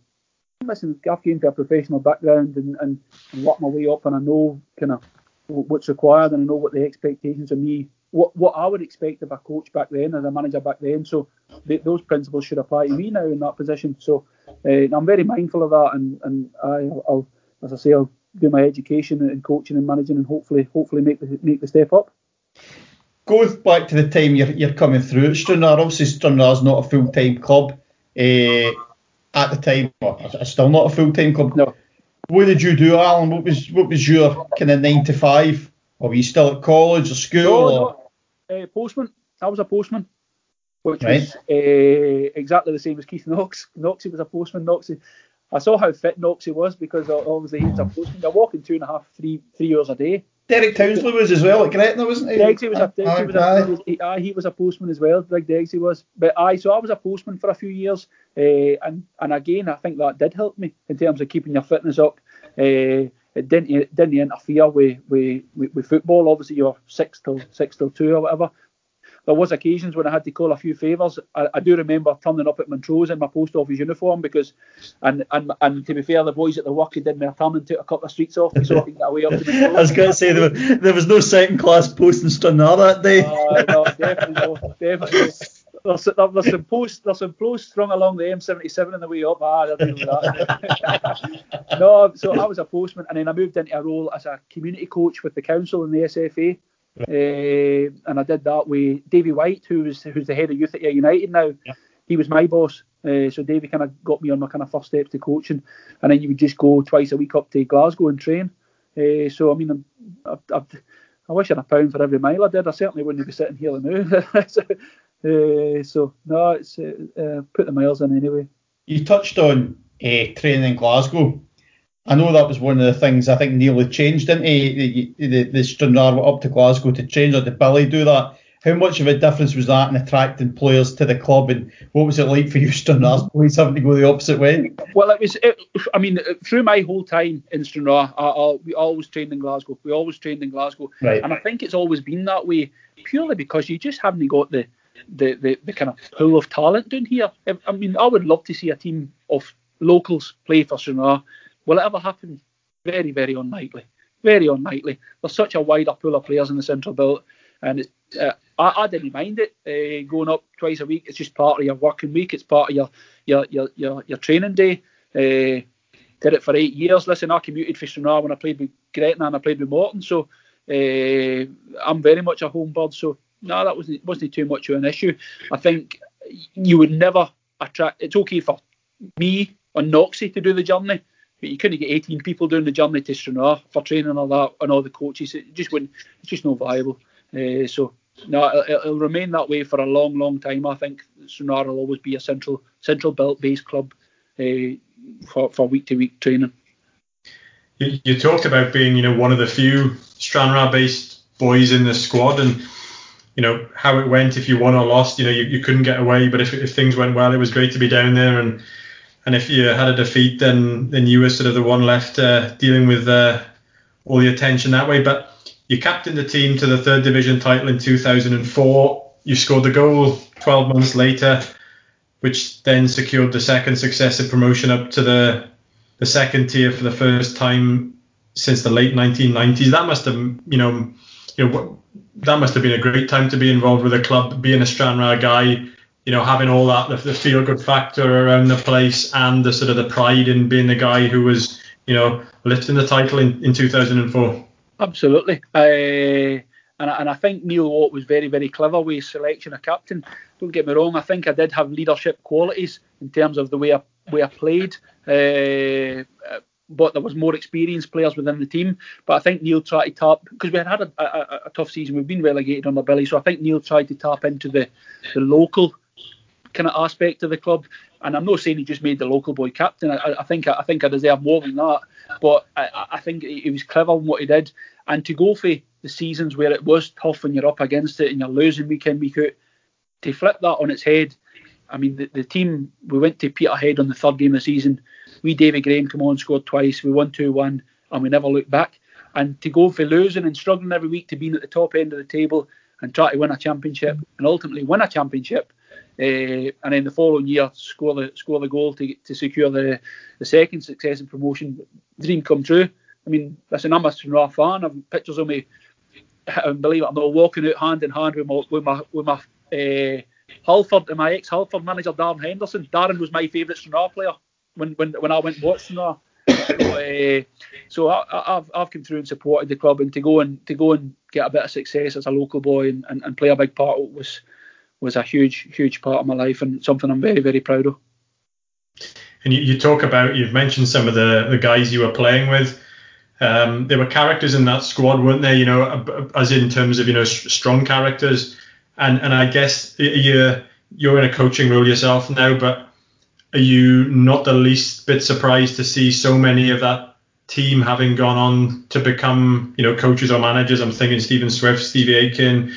listen, I've came to a professional background and, and, worked my way up, and I know kind of what's required, and I know what the expectations of me, what what I would expect of a coach back then, as a manager back then. So those principles should apply to me now in that position. So uh, I'm very mindful of that, and and I, will as I say, I'll do my education and coaching and managing, and hopefully hopefully make the make the step up. Go back to the time you're, you're coming through at Stranraer. Obviously, Stranraer's not a full time club. Uh, at the time, well, it's still not a full time club. No. What did you do, Alan? What was what was your kind of nine to five? Or were you still at college or school? No, no. Uh, postman. I was a postman, which right. was uh, exactly the same as Keith Knox. Knoxy was a postman. Knoxy. I saw how fit Knoxy was because obviously he was a postman. They're walking two and a half, three, three hours a day. Derek Townsley was as well at Gretna, wasn't he? Degsy was a, Degsy was a, he, aye, he was a postman as well, Big Degsy was. But aye, so I was a postman for a few years, uh, and and again, I think that did help me in terms of keeping your fitness up. Uh, it didn't it didn't interfere with, with, with, football. Obviously, you're six till six till two or whatever, there was occasions when I had to call a few favours. I, I, do remember turning up at Montrose in my post office uniform because, and and, and to be fair, the boys at the work had did me a turn and took a couple of streets off me so I could get away up to [laughs] Montrose. I was going to say there, there was no second class post in Stranraer that day. Uh, no, definitely, no, definitely. There's, there's some posts there's some posts strung along the M77 on the way up. Ah, [laughs] no, so I was a postman, and then I moved into a role as a community coach with the council and the SFA. Uh, and I did that with Davy White, who's who's the head of youth at United now. Yeah. He was my boss, uh, so Davy kind of got me on my kind of first steps to coaching, and then you would just go twice a week up to Glasgow and train. Uh, so I mean, i i i wish I had a pound for every mile I did. I certainly wouldn't be sitting here now. [laughs] so, uh, so no, it's uh, put the miles in anyway. You touched on training in Glasgow. I know that was one of the things I think Neil had changed, didn't he? The, the, the Stranraer went up to Glasgow to change, or did Billy do that? How much of a difference was that in attracting players to the club, and what was it like for you, [laughs] Stranraer boys, having to go the opposite way? Well, it was. It, I mean, through my whole time in Stranraer, I, I, we always trained in Glasgow. We always trained in Glasgow, right. and I think it's always been that way, purely because you just haven't got the the, the, the kind of pool of talent down here. I mean, I would love to see a team of locals play for Stranraer Will it ever happen? Very, very unlikely. Very unlikely. There's such a wider pool of players in the central belt, and uh, I, I, didn't mind it uh, going up twice a week. It's just part of your working week. It's part of your your your your, your training day. Uh, did it for eight years. Listen, I commuted for Stranraer when I played with Gretna and I played with Morton, so uh, I'm very much a home bird. So no, that wasn't wasn't too much of an issue. I think you would never attract. It's okay for me and Knoxy to do the journey, but you couldn't get 18 people doing the journey to Stranraer for training and all that and all the coaches. It just wouldn't. It's just not viable. Uh, so no, it'll, it'll, remain that way for a long, long time. I think Stranraer will always be a central central belt based club uh, for for week to week training. You, you, talked about being, you know, one of the few Stranraer based boys in the squad, and you know how it went. If you won or lost, you know, you, you couldn't get away. But if, if things went well, it was great to be down there and and if you had a defeat, then then you were sort of the one left uh, dealing with uh, all the attention that way. But you captained the team to the third division title in 2004. You scored the goal 12 months later, which then secured the second successive promotion up to the the second tier for the first time since the late 1990s. That must have, you know, you know, that must have been a great time to be involved with a club, being a Stranraer guy you know, having all that, the, the feel good factor around the place and the sort of the pride in being the guy who was, you know, lifting the title in, in 2004. Absolutely. Uh, and, and I think Neil Watt was very, very clever with his selection of captain. Don't get me wrong, I think I did have leadership qualities in terms of the way I, way I played. Uh, but there was more experienced players within the team. But I think Neil tried to tap because we had had a, a, a, tough season. We've been relegated under Billy, so I think Neil tried to tap into the the local kind of aspect of the club. And I'm not saying he just made the local boy captain. I, I think I think I deserve more than that. But I, I think he was clever in what he did. And to go for the seasons where it was tough and you're up against it and you're losing week in week out, to flip that on its head. I mean, the, the team we went to Peterhead on the third game of the season. We David Graham come on, scored twice. We won two one, and we never looked back. And to go for losing and struggling every week to being at the top end of the table and try to win a championship and ultimately win a championship Uh, and then the following year, score the score the goal to to secure the the second success and promotion. Dream come true. I mean, listen, I'm a Stranraer fan. I've pictures of me, and believe it or not, walking out hand in hand with my with my with my uh, Hurlford and my ex Hurlford manager Darren Henderson. Darren was my favourite Stranraer player when when when I went watching Stranraer. [coughs] So, uh, so I, have I've come through and supported the club, and to go and to go and get a bit of success as a local boy and, and, and play a big part was was a huge huge part of my life and something I'm very very proud of. And you, you talk about you've mentioned some of the the guys you were playing with. Um, there were characters in that squad, weren't there? You know, as in terms of you know strong characters, and and I guess you're you're in a coaching role yourself now, but are you not the least bit surprised to see so many of that team having gone on to become, you know, coaches or managers? I'm thinking Stephen Swift, Stevie Aitken.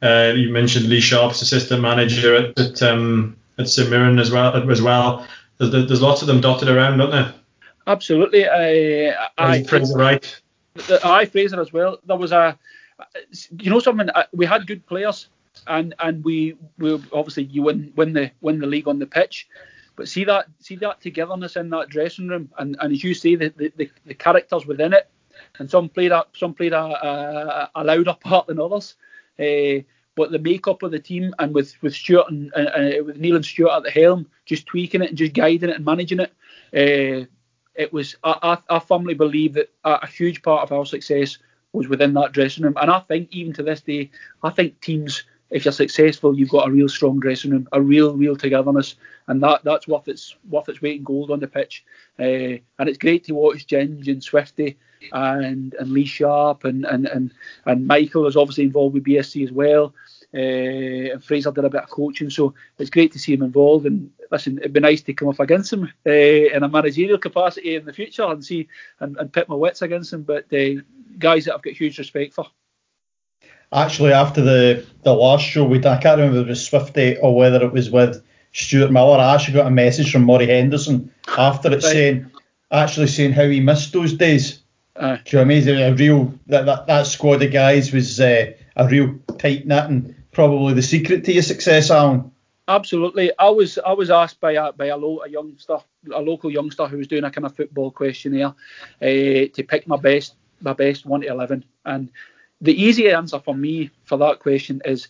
Uh, you mentioned Lee Sharp's assistant manager at at, um, at St Mirren as well. As well, there's, there's lots of them dotted around, don't there? Absolutely. I, I Fraser right. I Fraser as well. There was a, you know, something. We had good players, and and we we obviously you win win the win the league on the pitch, but see that see that togetherness in that dressing room, and, and as you say, the, the, the characters within it, and some played a some played a, a, a louder part than others. Uh, but the makeup of the team and with with Stuart and uh, with Neil and Stuart at the helm, just tweaking it and just guiding it and managing it, uh, it was. I, I, I firmly believe that a, a, huge part of our success was within that dressing room, and I think even to this day, I think teams if you're successful, you've got a real strong dressing room, a real, real togetherness, and that that's worth its worth its weight in gold on the pitch. Uh, and it's great to watch Ginge and Swifty and and Lee Sharp and and and, and Michael is obviously involved with BSC as well. Uh, and Fraser did a bit of coaching, so it's great to see him involved. And listen, it'd be nice to come up against him uh, in a managerial capacity in the future and see and, and pit my wits against him. But guys that I've got huge respect for actually after the the last show we I can't remember if it was Swifty or whether it was with Stuart Millar. I actually got a message from Murray Henderson after it right. saying actually saying how he missed those days. Uh, Do you know what I mean? A real that that, that squad of guys was uh, a real tight knit and probably the secret to your success, Alan. Absolutely. I was I was asked by a by a, lo- a youngster, a local youngster who was doing a kind of football questionnaire uh, to pick my best my best one to eleven, and the easy answer for me for that question is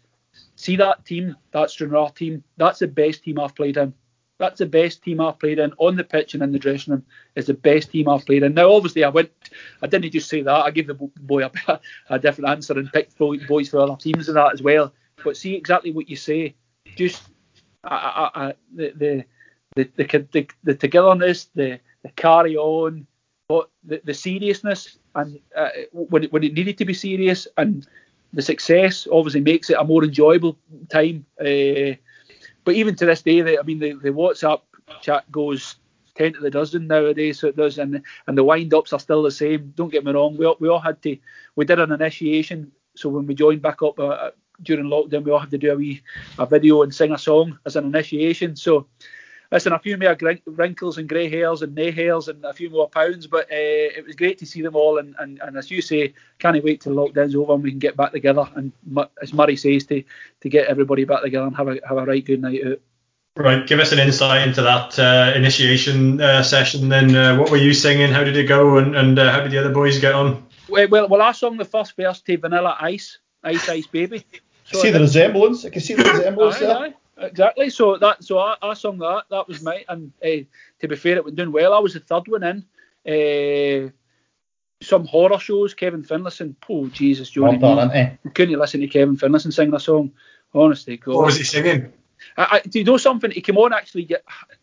see that team, that Stranraer team, that's the best team I've played in. That's the best team I've played in on the pitch and in the dressing room. Is the best team I've played in. Now, obviously, I went, I didn't just say that. I gave the boy a, a different answer and picked boys for other teams and that as well. But see exactly what you say. Just I, I, I, the, the, the the the togetherness, the the carry on, but the, the seriousness and uh, when it, when it needed to be serious and the success obviously makes it a more enjoyable time. Uh, but even to this day, I mean, the, the WhatsApp chat goes ten to the dozen nowadays, so it does, and and the wind ups are still the same. Don't get me wrong, we all, we all had to, we did an initiation, so when we joined back up uh, during lockdown, we all had to do a wee a video and sing a song as an initiation. So listen, a few more wrinkles and grey hairs and nay hairs and a few more pounds, but uh, it was great to see them all. And, and, and as you say, can't wait till lockdown's over and we can get back together. And as Murray says, to to get everybody back together and have a have a right good night out. Right, give us an insight into that uh, initiation uh, session. Then, uh, what were you singing? How did it go? And, and uh, how did the other boys get on? Well, well, I sung the first verse to Vanilla Ice, Ice Ice Baby. So see the resemblance. I can see the resemblance aye, there. Aye. Exactly. So that so I, I sung that. That was my and uh, to be fair, it went doing well. I was the third one in. Uh, some horror shows. Kevin Finlayson. Oh Jesus, Johnny. Well done, Couldn't you listen to Kevin Finlayson sing a song? Honestly, God. What was he singing? I, I, do you know something? He came on actually. I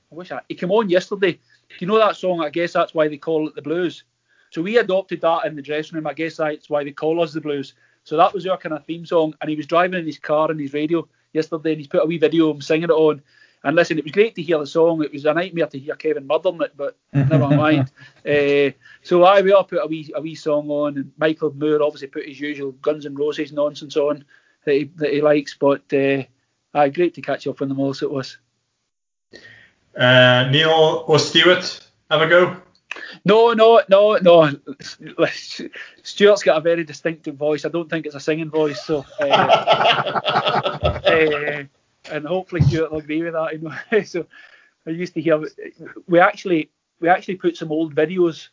wish I, he came on yesterday. Do you know that song? I guess that's why they call it the blues. So we adopted that in the dressing room. I guess that's why they call us the blues. So that was our kind of theme song. And he was driving in his car in his radio yesterday, and he's put a wee video of him singing it on. And listen, it was great to hear the song. It was a nightmare to hear Kevin murdering it, but [laughs] never mind. Uh, so I we all put a wee a wee song on, and Michael Moore obviously put his usual Guns and Roses nonsense on that he, that he likes. But uh, aye, great to catch up on them all. So it was. Uh, Neil or Stuart, have a go. No, no, no, no. [laughs] Stuart's got a very distinctive voice. I don't think it's a singing voice. So, uh, uh, [laughs] and hopefully Stuart will agree with that. You know? [laughs] so I used to hear we actually we actually put some old videos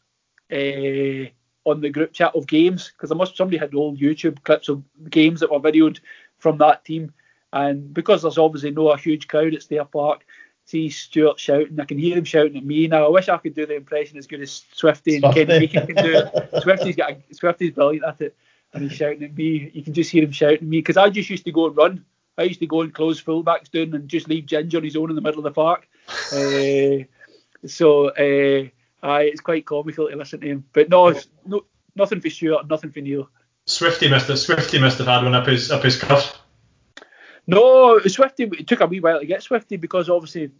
uh, on the group chat of games because I must somebody had old YouTube clips of games that were videoed from that team, and because there's obviously no a huge crowd at Stair Park, see Stuart shouting. I can hear him shouting at me now. I wish I could do the impression as good as Swifty and Kenny Meekin can do it. [laughs] Swifty's got a, Swifty's brilliant at it, and he's shouting at me. You can just hear him shouting at me because I just used to go and run. I used to go and close fullbacks down and just leave Ginger on his own in the middle of the park. [laughs] uh, so uh, aye, it's quite comical to listen to him. But no, no nothing for Stuart, nothing for Neil. Swifty must have Swifty must have had one up his up his cuff. No, Swifty. It took a wee while to get Swifty because obviously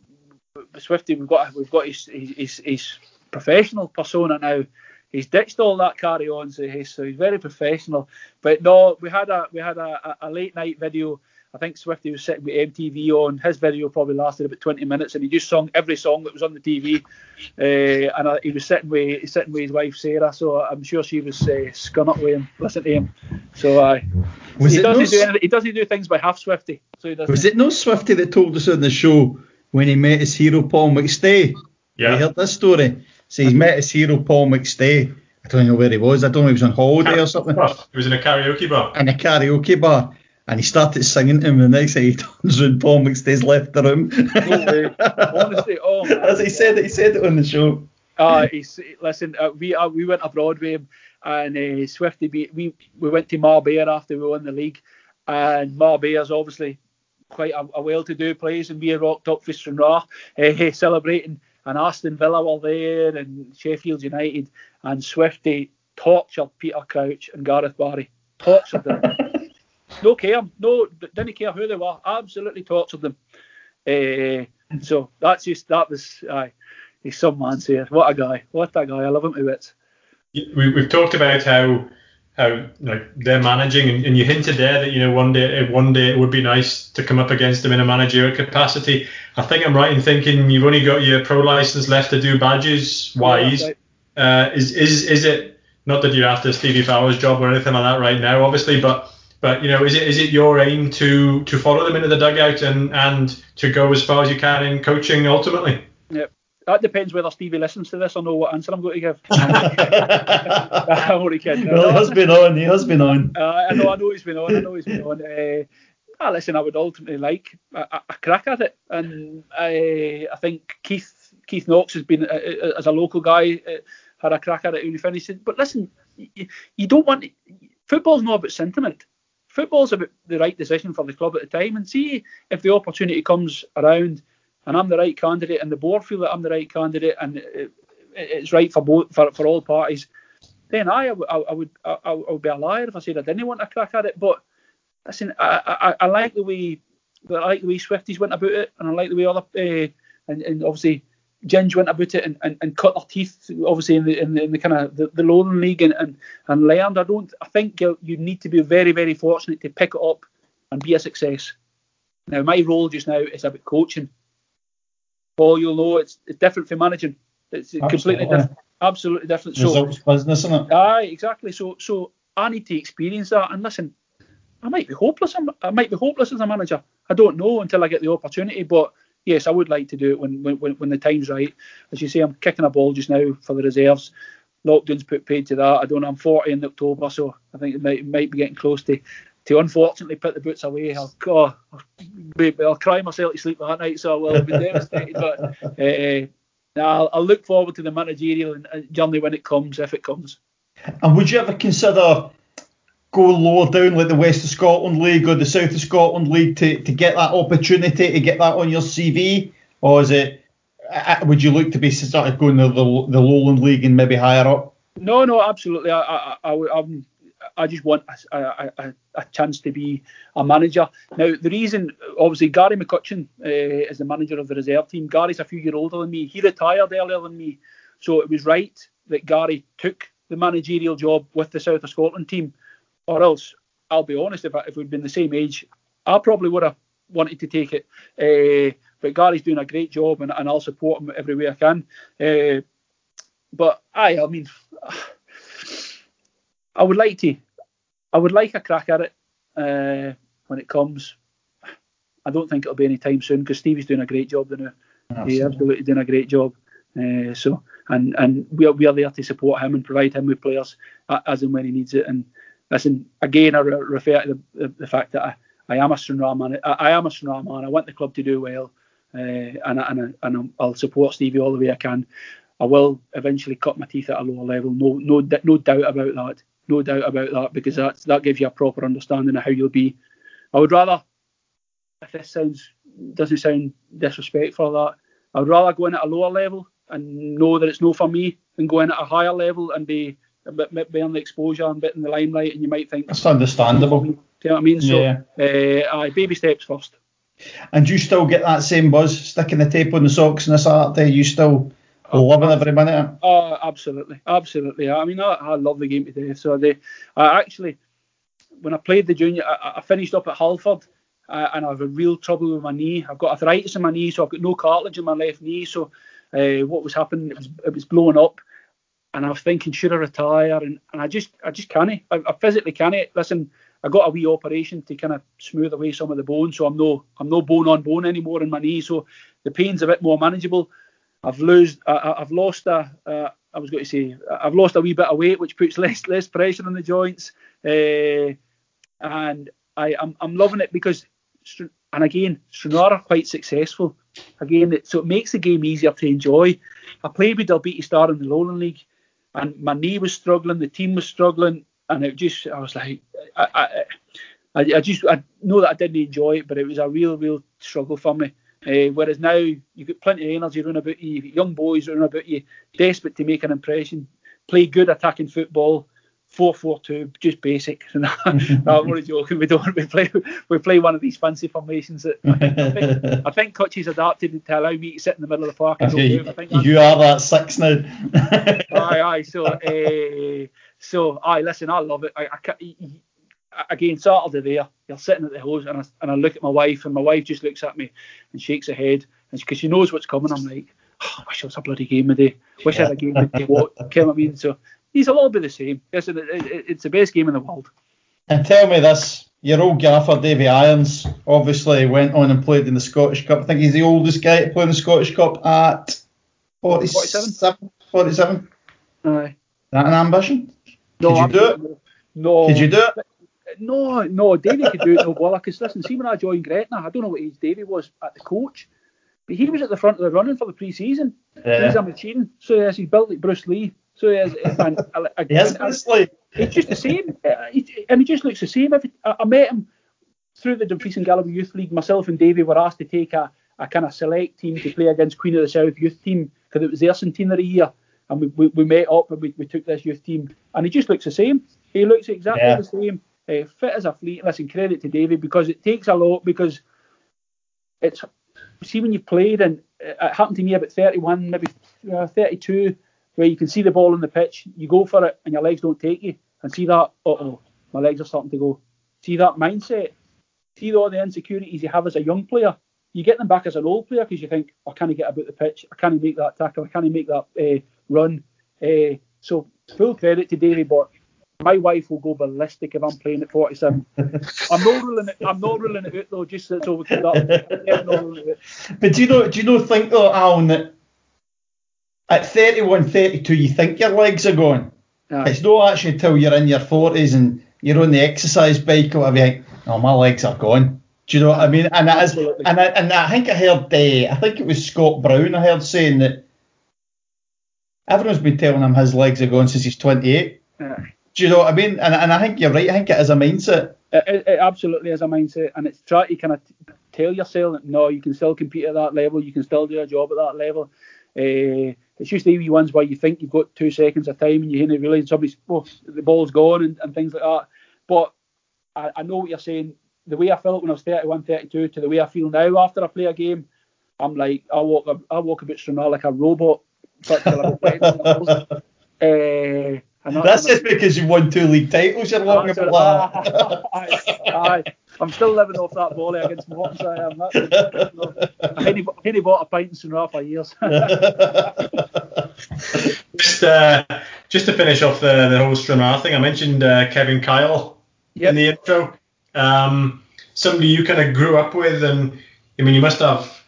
Swifty we've got we've got his his, his professional persona now. He's ditched all that carry on, so he's, so he's very professional. But no, we had a we had a, a late night video I think Swifty was sitting with MTV on. His video probably lasted about 20 minutes, and he just sung every song that was on the TV. Uh, and uh, he was sitting with sitting with his wife Sarah, so I'm sure she was uh, scun up with him, listening to him. So uh, he doesn't no, do anything, he doesn't do things by half Swifty. So he doesn't. Was it no Swifty that told us on the show when he met his hero Paul McStay? Yeah. You heard this story. So he's met his hero Paul McStay. I don't know where he was. I don't know if he was on holiday or something. He was in a karaoke bar. In a karaoke bar and he started singing to him. The next thing he [laughs] turns around, Paul McStay's left the room. Honestly, oh [laughs] man. As he said it, he said it on the show. Uh, he's, listen, uh, we uh, we went abroad with him, and uh, Swifty beat, we we went to Marbella after we won the league, and Marbella's obviously quite a, a well-to-do place, and we rocked up for Stranraer uh, celebrating, and Aston Villa were there, and Sheffield United, and Swifty tortured Peter Crouch and Gareth Barry, tortured them. [laughs] no care, no, didn't care who they were, absolutely tortured them. Uh, so that's just that was uh, he's some man here. What a guy, what a guy. I love him to bits. We, we've talked about how how like they're managing, and, and, you hinted there that you know one day one day it would be nice to come up against them in a managerial capacity. I think I'm right in thinking you've only got your pro license left to do badges wise. Yeah, right. uh, is is is it not that you're after Stevie Fowler's job or anything like that right now, obviously, but but you know, is it is it your aim to to follow them into the dugout and and to go as far as you can in coaching ultimately? Yep. That depends whether Stevie listens to this or know what answer I'm going to give. [laughs] [laughs] I'm only kidding. Well, he has been on. He has been on. Uh, I know. I know he's been on. I know he's been on. [laughs] Uh, ah, listen, I would ultimately like a, a, crack at it, and I I think Keith Keith Knox has been uh, uh as a local guy uh, had a crack at it when he finished. But listen, you, you don't want football's not about sentiment football's about the right decision for the club at the time, and see if the opportunity comes around, and I'm the right candidate, and the board feel that I'm the right candidate, and it, it's right for both for, for all parties. Then I, I, I would I, I, would be a liar if I said I didn't want to crack at it. But listen, I, I, I like the way I like the way Swifties went about it, and I like the way other uh, and, and obviously Ginge went about it and, and, and cut their teeth, obviously in the in the, in the kind of the, the Lowland League and, and, and learned. I don't. I think you, you need to be very very fortunate to pick it up and be a success. Now my role just now is about coaching. Paul, you'll know it's, it's different from managing. It's absolutely. completely different. Absolutely different. Results so, business, isn't it? Aye, exactly. So so I need to experience that. And listen, I might be hopeless. I might be hopeless as a manager. I don't know until I get the opportunity. But yes, I would like to do it when when, when the time's right. As you say, I'm kicking a ball just now for the reserves. Lockdown's put paid to that. I don't know. I'm 40 in October, so I think it might might be getting close to to unfortunately put the boots away. I'll, oh, I'll, I'll cry myself to sleep that night, so I will be devastated. But [laughs] uh, I'll, I'll, look forward to the managerial journey when it comes, if it comes. And would you ever consider go lower down like the West of Scotland League or the South of Scotland League to, to get that opportunity to get that on your CV, or is it uh, uh, would you look to be sort of going to the, the Lowland League and maybe higher up? No, no, absolutely. I I, I, I'm, I just want a, a, a, chance to be a manager. Now, the reason, obviously, Gary McCutcheon uh, is the manager of the reserve team. Gary's a few years older than me. He retired earlier than me, so it was right that Gary took the managerial job with the South of Scotland team or else I'll be honest, if, I, if we'd been the same age, I probably would have wanted to take it. Uh, but Gary's doing a great job, and, and I'll support him every way I can. Uh, but I, I mean, [sighs] I would like to, I would like a crack at it uh, when it comes. I don't think it'll be any time soon because Stevie's doing a great job now. He's absolutely doing a great job. Uh, so and and we are, we are there to support him and provide him with players as and when he needs it. And listen, again, I refer to the, the, the fact that I, I am a Stranraer man. I, I am a Stranraer man. I want the club to do well, uh, and and and I'll support Stevie all the way I can. I will eventually cut my teeth at a lower level. No no no doubt about that. No doubt about that because that that gives you a proper understanding of how you'll be. I would rather, if this sounds doesn't sound disrespectful, that I would rather go in at a lower level and know that it's no for me than go in at a higher level and be a bit, be on the exposure and bit in the limelight, and you might think that's understandable. Do you know what I mean? So, yeah. uh, baby steps first. And you still get that same buzz sticking the tape on the socks and on a Saturday? You still oh, loving every minute? Oh, absolutely, absolutely. I mean, I, I love the game today. So they, I actually, when I played the junior, I, I finished up at Hurlford. Uh, and I have a real trouble with my knee. I've got arthritis in my knee, so I've got no cartilage in my left knee. So uh, what was happening? It was it was blowing up, and I was thinking, should I retire? And, and I just I just can't. I, I physically can't. Listen, I got a wee operation to kind of smooth away some of the bone, so I'm no I'm no bone on bone anymore in my knee, so the pain's a bit more manageable. I've lost I, have lost a uh, I was going to say I've lost a wee bit of weight, which puts less less pressure on the joints, uh, and I I'm, I'm loving it because and again Stranraer are quite successful. Again, so it makes the game easier to enjoy. I played with Dalbeattie Star in the Lowland League, and my knee was struggling, the team was struggling, and it just I was like, I, I, I just I know that I didn't enjoy it, but it was a real, real struggle for me. Uh, whereas now you've got plenty of energy running about you, young boys running about you, desperate to make an impression, play good attacking football, four four two, just basic. [laughs] no, I'm only joking. We don't. We play. We play one of these fancy formations that I think, I think, [laughs] I think adapted to allow me to sit in the middle of the park. Okay, you, you are that six now. [laughs] aye, aye. So, uh, so, aye. Listen, I love it. I, I, again, Saturday there, you're sitting at the hose, and I, and I look at my wife, and my wife just looks at me and shakes her head, and because she, she knows what's coming. I'm like, oh, I wish it was a bloody game today. Wish. I had a game today. What? You know what I mean? So he's a little bit the same. Yes, it, it, it's the best game in the world. And tell me this, your old gaffer Davy Irons obviously went on and played in the Scottish Cup. I think he's the oldest guy to play in the Scottish Cup at 47. 47. Aye. That an ambition? No, Did you do it? No. Did you do it? No, no. Davy could do it no bother. Because listen, see when I joined Gretna, I don't know what age Davy was at the coach, but he was at the front of the running for the pre-season. Yeah. He's a machine. So yes, he's built like Bruce Lee. So and, yes, honestly. He's just the same, uh, and he just looks the same. I, I met him through the Dumfries and Galloway Youth League. Myself and Davy were asked to take a, a kind of select team to play against Queen of the South youth team because it was their centenary year, and we, we, we met up and we, we took this youth team, and he just looks the same. He looks exactly yeah. the same, uh, fit as a fleet. Listen, credit to Davy because it takes a lot because it's see when you've played and it happened to me about 31, maybe uh, 32 where you can see the ball on the pitch, you go for it, and your legs don't take you. And see that, oh, my legs are starting to go. See that mindset. See all the insecurities you have as a young player. You get them back as an old player because you think, I can't get about the pitch. I can't make that tackle. I can't make that uh, run. Uh, so full credit to Davy, but my wife will go ballistic if I'm playing at 47. I'm not ruling it. I'm not ruling it out though, just so we can. But do you know? Do you know? Think though, Alan, that at 31, 32, you think your legs are gone. It's not actually until you're in your 40s and you're on the exercise bike or whatever, you think, oh, my legs are gone. Do you know what I mean? And that is, and I, and I think I heard, uh, I think it was Scott Brown, I heard saying that everyone's been telling him his legs are gone since he's 28. Yeah. Do you know what I mean? And, and I think you're right. I think it is a mindset. It, it absolutely is a mindset, and it's trying to kind of tell yourself that no, you can still compete at that level, you can still do a job at that level. Uh, it's just the ones where you think you've got two seconds of time and you didn't realise somebody's oh, the ball's gone and, and things like that. But I, I, know what you're saying. The way I felt when I was 31, 32 to the way I feel now after I play a game, I'm like I walk I walk about Stranraer like a robot. uh, [laughs] that's just because you've won two league titles. You're walking about that. [laughs] I'm still living off that volley against Morton, so I am. That's, I hadn't bought a pint in Stranraer for years. [laughs] just, uh, just to finish off the, the whole Stranraer thing, I mentioned uh, Kevin Kyle yep. in the intro. Um, somebody you kind of grew up with, and I mean, you must have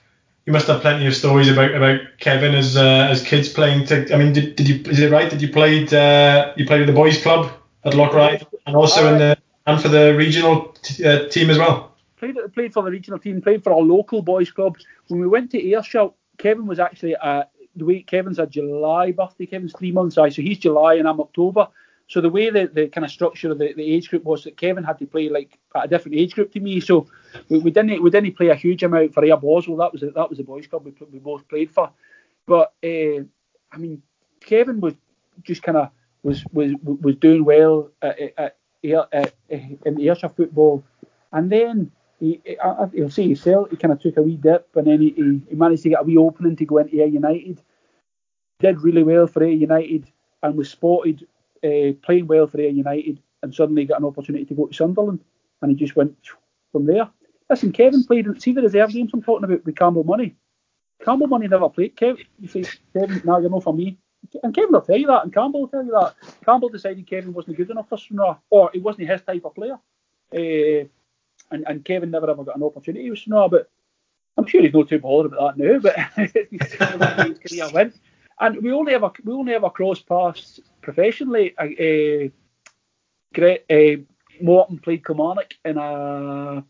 you must have plenty of stories about, about Kevin as uh, as kids playing. To, I mean, did, did you is it right that you played uh, you played with the boys club at Loughryde and also in the and for the regional t- uh, team as well? Played played for the regional team. Played for our local boys club. When we went to Ayrshire, Kevin was actually uh, the way Kevin's a July birthday. Kevin's three months high, so he's July and I'm October. So the way that the kind of structure of the, the age group was that Kevin had to play like at a different age group to me. So we, we didn't we didn't play a huge amount for Ayr Boswell. That was a, that was the boys club we, we both played for. But uh, I mean, Kevin was just kind of was was was doing well at, at, in the Ayrshire football, and then he, he'll say himself, he kind of took a wee dip, and then he, he, managed to get a wee opening to go into Ayr United. Did really well for Ayr United, and was spotted uh, playing well for Ayr United, and suddenly got an opportunity to go to Sunderland, and he just went from there. Listen, Kevin played. See the reserve games I'm talking about with Campbell Money. Campbell Money never played. Kevin, you say, Kevin, now you're not for me. And Kevin will tell you that, and Campbell will tell you that. Campbell decided Kevin wasn't good enough for Stranraer, or he wasn't his type of player. Uh, and, and Kevin never ever got an opportunity with Stranraer, but I'm sure he's not too bothered about that now. But [laughs] his career went, and we only ever we only ever crossed paths professionally. Uh, great. Uh, Morton played Kilmarnock in a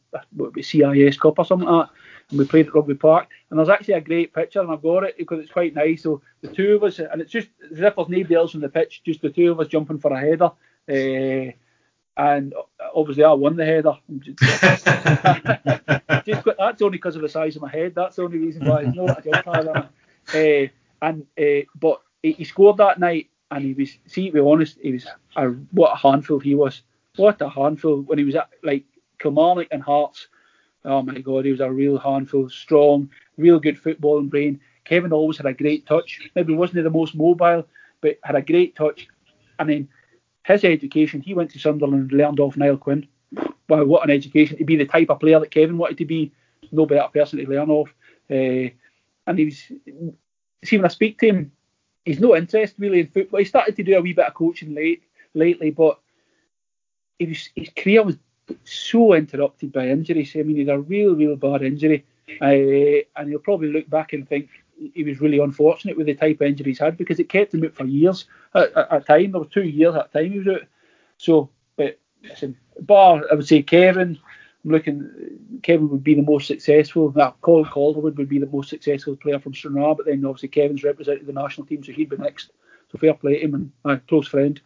CIS Cup or something like that, and we played at Rugby Park. And there's actually a great picture, and I've got it because it's quite nice. So the two of us, and it's just as if there's nobody else on the pitch, just the two of us jumping for a header. Uh, and obviously I won the header. [laughs] Just, that's only because of the size of my head. That's the only reason why. It's not a jump higher uh, and uh, but he, he, scored that night, and he was. See, to be honest, he was. A, what a handful he was. What a handful when he was at like Kilmarnock and Hearts. Oh my God, he was a real handful. Strong, real good footballing brain. Kevin always had a great touch. Maybe he wasn't the most mobile, but had a great touch. I mean, his education, he went to Sunderland and learned off Niall Quinn. Wow, what an education to be the type of player that Kevin wanted to be. No better person to learn off. Uh, and he was, see, when I speak to him, he's no interest really in football. He started to do a wee bit of coaching late lately, but was, his career was so interrupted by injuries. I mean, he had a real, real bad injury. Uh, and he'll probably look back and think he was really unfortunate with the type of injuries he had because it kept him out for years at, at time. There were two years at a time he was out. So, but listen, bar I would say Kevin. I'm looking. Kevin would be the most successful. Now, Colin Calderwood would be the most successful player from Stranraer, but then obviously Kevin's represented the national team, so he'd be next. So fair play to him and my close friend.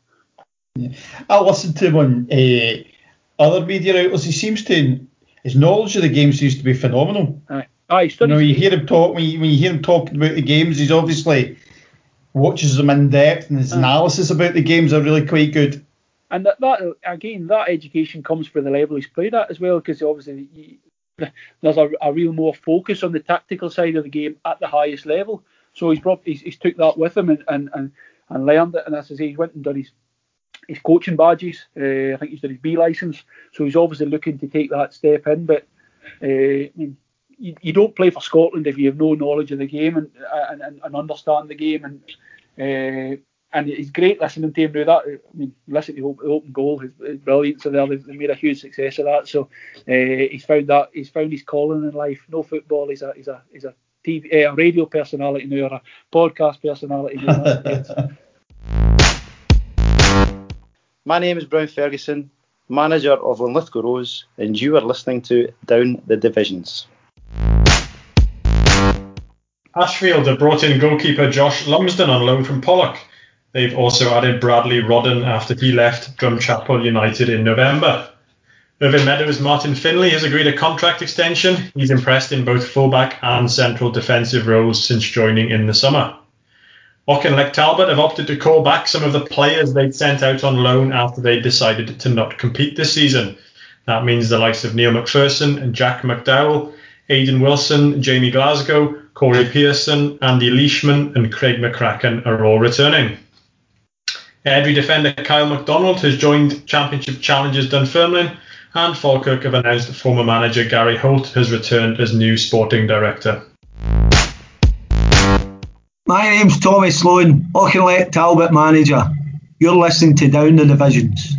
Yeah. I listened to him on uh, other media outlets. He seems to his knowledge of the games seems to be phenomenal. Aye. Aye, you know, you hear him talk when you, when you hear him talking about the games, he's obviously watches them in depth, and his uh, analysis about the games are really quite good. And that, that again, that education comes for the level he's played at as well, because obviously he, there's a, a, real more focus on the tactical side of the game at the highest level. So he's brought, he's, he's took that with him and, and, and, and learned it. And as I say, he went and done his his coaching badges. Uh, I think he's done his B license. So he's obviously looking to take that step in. But uh, I mean, you, you, don't play for Scotland if you have no knowledge of the game and and, and, and understand the game and uh, and it's great listening to him do that. I mean, listen to the open goal is brilliant. So they made a huge success of that. So uh, he's found that he's found his calling in life. No football. He's a he's a he's a TV uh, a radio personality now or a podcast personality [laughs] now. My name is Brown Ferguson, manager of Linlithgow Rose, and you are listening to Down the Divisions. Ashfield have brought in goalkeeper Josh Lumsden on loan from Pollok. They've also added Bradley Rodden after he left Drumchapel United in November. Irvine Meadows' Martin Finley has agreed a contract extension. He's impressed in both fullback and central defensive roles since joining in the summer. Auchinleck Talbot have opted to call back some of the players they'd sent out on loan after they decided to not compete this season. That means the likes of Neil McPherson and Jack McDowell, Aidan Wilson, Jamie Glasgow, Corey Pearson, Andy Leishman, and Craig McCracken are all returning. Airdrie defender Kyle MacDonald has joined Championship challengers Dunfermline, and Falkirk have announced former manager Gary Holt has returned as new sporting director. My name's Tommy Sloan, Auchinleck Talbot manager. You're listening to Down the Divisions.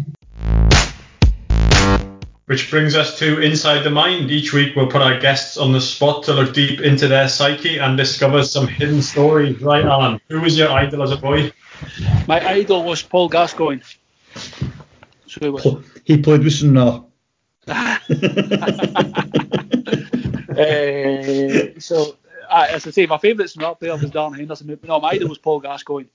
Which brings us to Inside the Mind. Each week we'll put our guests on the spot to look deep into their psyche and discover some hidden stories. Right, Alan, who was your idol as a boy? My idol was Paul Gascoigne. So he was. He played with Sunna. [laughs] uh, so, as I say, my favourite not player was Darren Henderson. No, my idol was Paul Gascoigne.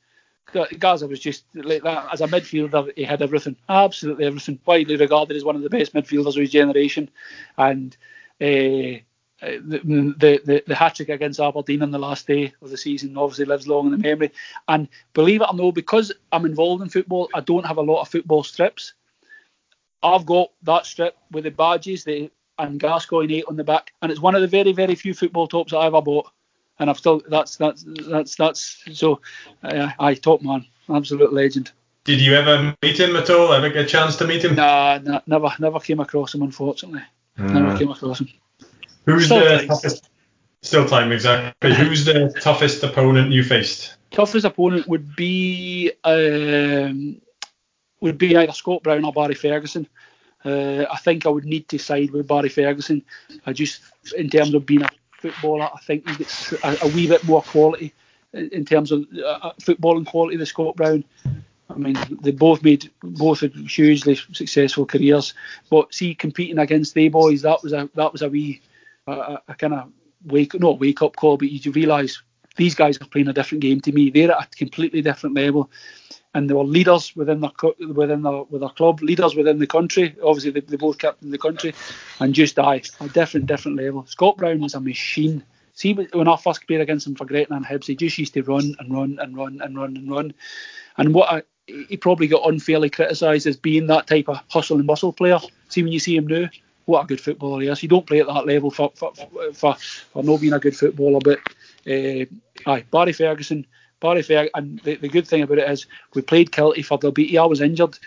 Gaza was just like that. As a midfielder, he had everything, absolutely everything. Widely regarded as one of the best midfielders of his generation, and uh, the, the, the, the hat trick against Aberdeen on the last day of the season obviously lives long in the memory. And believe it or no, because I'm involved in football, I don't have a lot of football strips. I've got that strip with the badges the, and Gascoigne 8 on the back, and it's one of the very, very few football tops I ever bought. And I've still that's that's that's that's so uh, I top man, absolute legend. Did you ever meet him at all? Ever get a chance to meet him? Nah, nah never never came across him unfortunately. Mm. Never came across him. Who's still the time. toughest? Still time exactly. Who's the toughest opponent you faced? Toughest opponent would be um, would be either Scott Brown or Barry Ferguson. Uh, I think I would need to side with Barry Ferguson. I just, in terms of being a footballer, I think he gets a, a wee bit more quality in terms of uh, footballing quality than Scott Brown. I mean, they both made both hugely successful careers, but see, competing against they boys, that was a that was a wee a, a kind of wake not wake up call, but you realise these guys are playing a different game to me. They're at a completely different level and they were leaders within their within their with their club, leaders within the country. Obviously, they, they both in the country, and just die a different different level. Scott Brown was a machine. See, when I first played against him for Gretna and Hibs, he just used to run and run and run and run and run. And what I, he probably got unfairly criticised as being that type of hustle and bustle player. See, when you see him now, what a good footballer he is. He don't play at that level for for for, for not being a good footballer, but uh, aye, Barry Ferguson Barry Ferguson, and the, the, good thing about it is we played Kelty for the Dalbeattie. I was injured,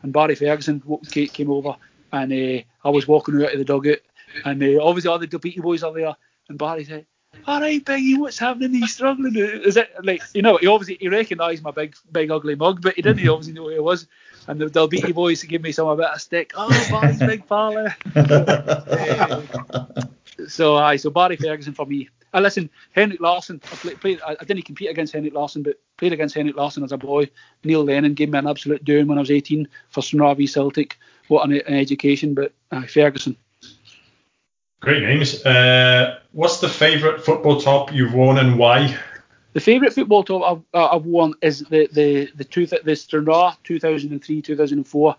and Barry Ferguson came over, and uh, I was walking out of the dugout, and uh, obviously all the Dalbeattie boys are there, and Barry said, "All right, Biggie, what's happening? He's struggling. Is it like you know? He obviously he recognised my big, big ugly mug, but he didn't He obviously know who it was." And the Dalbeattie [laughs] boys give me some a bit of stick. Oh, Barry's big uh, [laughs] so aye, so Barry Ferguson for me. I listen, Henrik Larsson. I played, played. I, didn't compete against Henrik Larsson, but played against Henrik Larsson as a boy. Neil Lennon gave me an absolute doom when I was 18 for Stranraer Celtic. What an, an education, but uh, Ferguson. Great names. Uh, what's the favourite football top you've worn and why? The favourite football top I've, uh, I've worn is the the the, two, the Stranraer 2003 2004.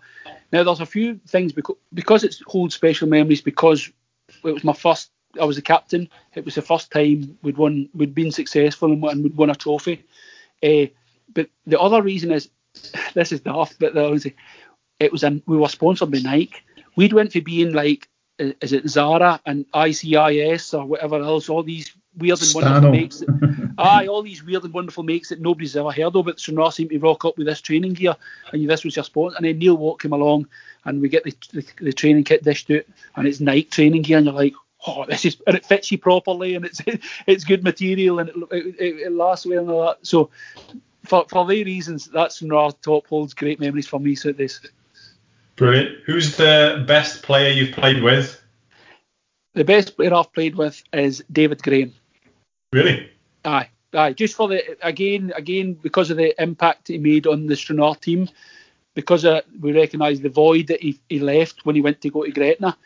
Now there's a few things because because it holds special memories because it was my first I was the captain. It was the first time we'd won, we'd been successful and, and we'd won a trophy. Uh, but the other reason is, [sighs] this is daft, but honestly, it was an, we were sponsored by Nike. We'd went to being like, is it Xara and ICIS or whatever else, all these weird and wonderful makes. That, [laughs] aye, all these weird and wonderful makes that nobody's ever heard of. But Stranraer seemed to rock up with this training gear, and this was your sponsor. And then Neil Watt came along, and we get the, the, the training kit dished out, and it's Nike training gear, and you're like, oh, this is, and it fits you properly, and it's [laughs] it's good material, and it, it, it lasts well and all that. So, for for these reasons, that's our top holds great memories for me. So this. Brilliant. Who's the best player you've played with? The best player I've played with is David Graham. Really? Aye, aye. Just for the again, again because of the impact he made on the Stranraer team, because uh, we recognise the void that he, he left when he went to go to Gretna.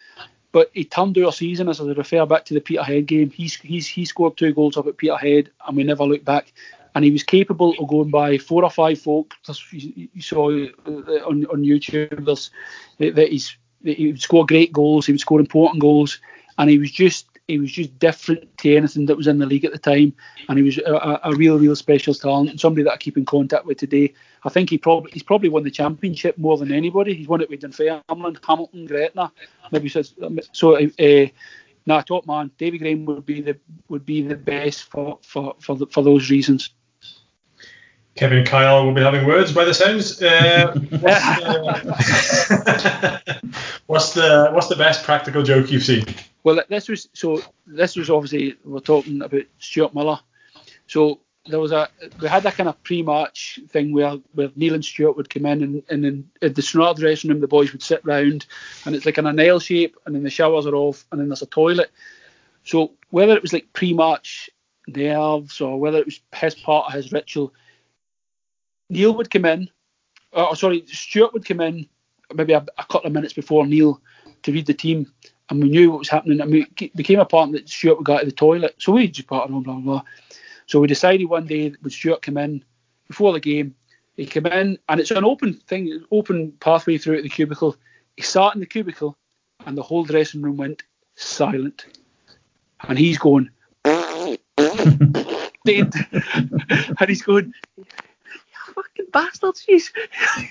But he turned our season, as I refer back to the Peterhead game. He's, he's, he scored two goals up at Peterhead, and we never looked back. And he was capable of going by four or five folk. You saw uh, on, on YouTube that he's he would score great goals. He would score important goals, and he was just he was just different to anything that was in the league at the time, and he was a, a real, real special talent, and somebody that I keep in contact with today. I think he probably he's probably won the championship more than anybody. He's won it with Dunfermline, Hamilton, Gretna, maybe so. So, uh, nah, top man, David Graham would be the would be the best for for for, the, for those reasons. Kevin Kyle will be having words by the sounds. Uh, what's, the, [laughs] what's the what's the best practical joke you've seen? Well, this was so. This was obviously we're talking about Stuart Millar. So there was a we had that kind of pre-match thing where where Neil and Stuart would come in and, and then at the Sonata dressing room the boys would sit round and it's like in an L shape and then the showers are off and then there's a toilet. So whether it was like pre-match nerves or whether it was his part of his ritual, Neil would come in, or sorry, Stuart would come in maybe a, a couple of minutes before Neil to read the team, and we knew what was happening, and we it became apparent that Stuart would go to the toilet, so we just part of blah blah blah. So we decided one day would Stuart come in before the game. He came in, and it's an open thing, open pathway through the cubicle. He sat in the cubicle, and the whole dressing room went silent, and he's going. [laughs] [laughs] and he's going, bastards. [laughs] He's,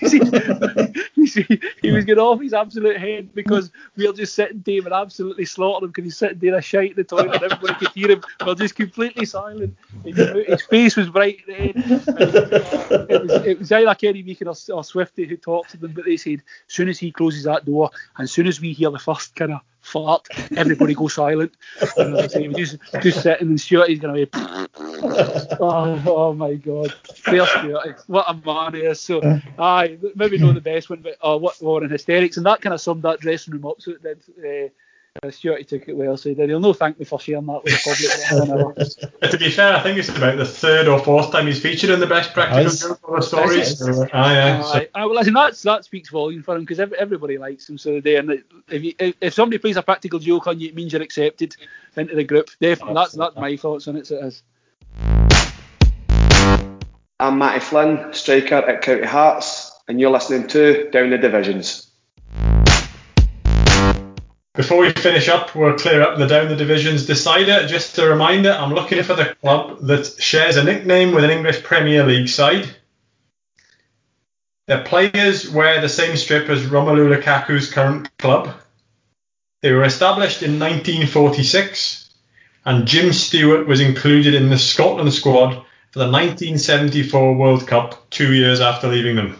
[laughs] he's, he, was getting off his absolute head because we were just sitting there and absolutely slaughtering him because he's sitting there a shite in the toilet and everybody could hear him. We are just completely silent. His face was bright red. It was, it was either Kenny Meekin or, or Swifty who talked to them, but they said as soon as he closes that door and as soon as we hear the first kind of fart, everybody go silent. Just, just sitting and Stuart, he's going to be. oh, oh my God. Fair Stuart. What a man he is. So, aye, maybe not the best one, but uh, what were in hysterics. And that kind of summed that dressing room up. So it did. Uh, uh, Stuart he took it well, so he'll no thank me for sharing that with the public. [laughs] to be fair, I think it's about the third or fourth time he's featured in the best practical joke stories. So, ah, yeah. So. Uh, well, listen, that's, that speaks volume for him because everybody likes him. So they, and if, you, if somebody plays a practical joke on you, it means you're accepted into the group. Definitely, that's that's my thoughts on it. So it is. I'm Matty Flynn, striker at County Hearts, and you're listening to Down the Divisions. Before we finish up, we'll clear up the down the divisions decider. Just a reminder, I'm looking for the club that shares a nickname with an English Premier League side. Their players wear the same strip as Romelu Lukaku's current club. They were established in 1946, and Jim Stewart was included in the Scotland squad for the 1974 World Cup two years after leaving them.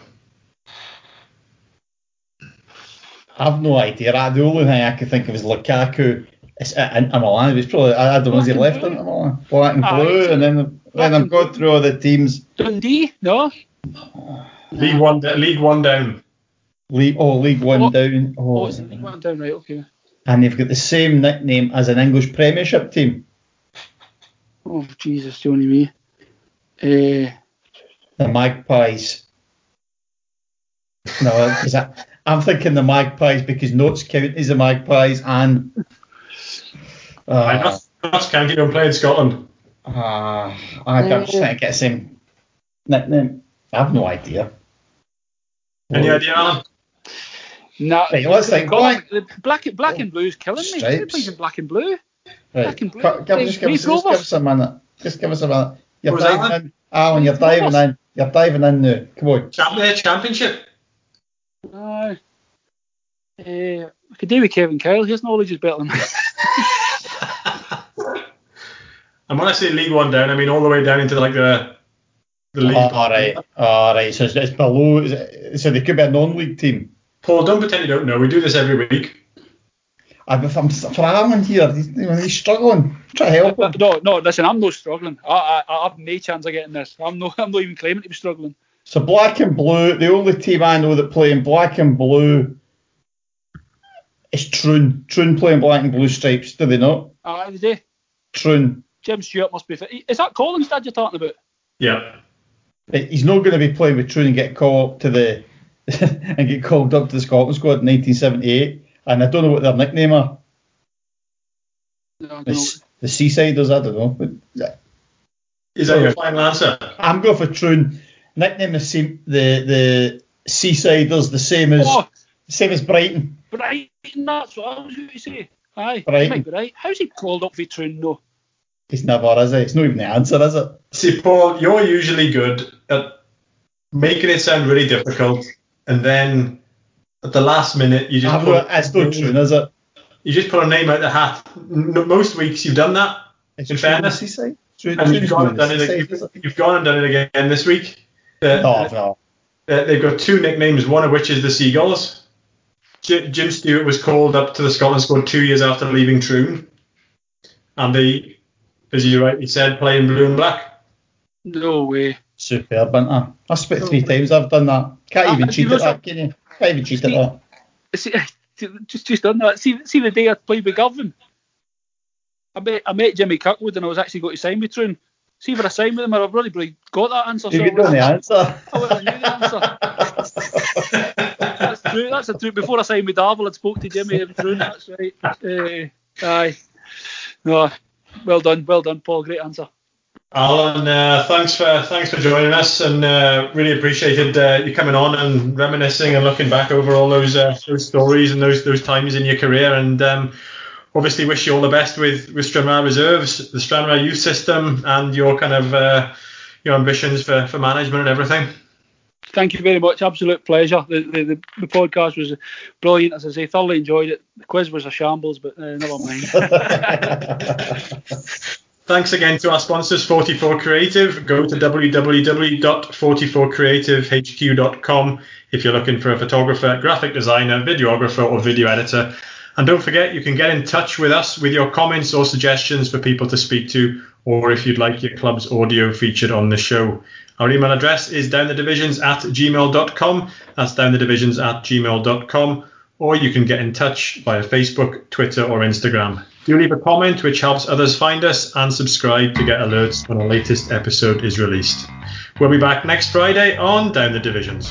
I've no idea. The only thing I could think of is Lukaku. It's in Milan. It's probably I don't know. Is he left in Milan? Black and blue, uh, and then then I'm going through all the teams. Dundee, no. League one, League one down. League oh, League one oh, down. Oh, oh League one down, right? Okay. And they've got the same nickname as an English Premiership team. Oh Jesus, Johnny me. Uh, the Magpies. No, is that I'm thinking the Magpies because Notts County's the Magpies and. Uh, Notts County don't play in Scotland. Uh, I don't just trying to get the same nickname. I have no idea. Any well, idea, Alan? No. Right, let's think. Black, black, black and blue is killing me. Stripes. plays in black and blue. Right. Black and blue. Give, just, give us, just give us a minute. Just give us a minute. You're diving Alan? in. Alan, you're diving in. You're diving in now. Come on. Championship. No. Uh, eh, I could do with Kevin Kyle. His knowledge is better than mine. [laughs] and when I say League One down, I mean all the way down into like the the league. Oh, all right, all right. So it's, it's below. It, so they could be a non-league team. Paul, don't pretend you don't know. We do this every week. I'm, if I'm for Alan here, he's, he's struggling. Try to help him. No, no. Listen, I'm not struggling. I, I, I have no chance of getting this. I'm not. [laughs] I'm not even claiming to be struggling. So black and blue, the only team I know that play in black and blue is Troon. Troon playing black and blue stripes, do they not? Aye, they do. Troon. Jim Stewart must be fit. Is that Collinstad you're talking about? Yeah. He's not going to be playing with Troon and get called up to the [laughs] and get called up to the Scotland squad in 1978. And I don't know what their nickname are. No, the, the Seasiders, I don't know. But, Is that so, your final answer? I'm going for Troon nickname the same, the the Seasiders the same as oh, same as Brighton. Brighton, that's what I was going to say. Aye, Brighton. right. How's he called up Vitrin though? He's never, is he? It's not even the answer, is it? See, Paul, you're usually good at making it sound really difficult, and then at the last minute you just. Ah, put, not, it's not true, is it? You just put a name out of the hat. Most weeks you've done that. It's in fairness, and you've gone, and done it, you've, you've gone and done it again this week. Uh, oh, no. Uh, they've got two nicknames, one of which is the Seagulls. J- Jim Stewart was called up to the Scotland squad two years after leaving Troon. And they, as you rightly said, play in blue and black. No way. Superb, isn't it? I spit three times. I've done that. Can't Ah, even you cheat know at that, can you? Can't even cheat at that. [laughs] See, just just done that. See, see the day I played with Girvan. I met I met Jimmy Kirkwood and I was actually going to sign with Troon. See if I signed with him, I've really probably got that answer. You so get the answer. I would have knew the answer. [laughs] that's true. That's a true. Before I signed with Darvel, I'd spoke to Jimmy and Troon. That's right. Uh, aye. No. Well done. Well done, Paul. Great answer. Alan, uh, thanks for thanks for joining us, and uh, really appreciated uh, you coming on and reminiscing and looking back over all those uh, those stories and those those times in your career. And um, obviously, wish you all the best with with Stranraer Reserves, the Stranraer youth system, and your kind of uh, your ambitions for, for management and everything. Thank you very much. Absolute pleasure. The, the, the, podcast was brilliant. As I say, thoroughly enjoyed it. The quiz was a shambles, but uh, never mind. [laughs] Thanks again to our sponsors, 44 Creative. Go to www.44creativehq.com if you're looking for a photographer, graphic designer, videographer, or video editor. And don't forget, you can get in touch with us with your comments or suggestions for people to speak to, or if you'd like your club's audio featured on the show. Our email address is downthedivisions at gmail.com. That's downthedivisions at gmail.com. Or you can get in touch via Facebook, Twitter, or Instagram. Do leave a comment, which helps others find us, and subscribe to get alerts when our latest episode is released. We'll be back next Friday on Down the Divisions.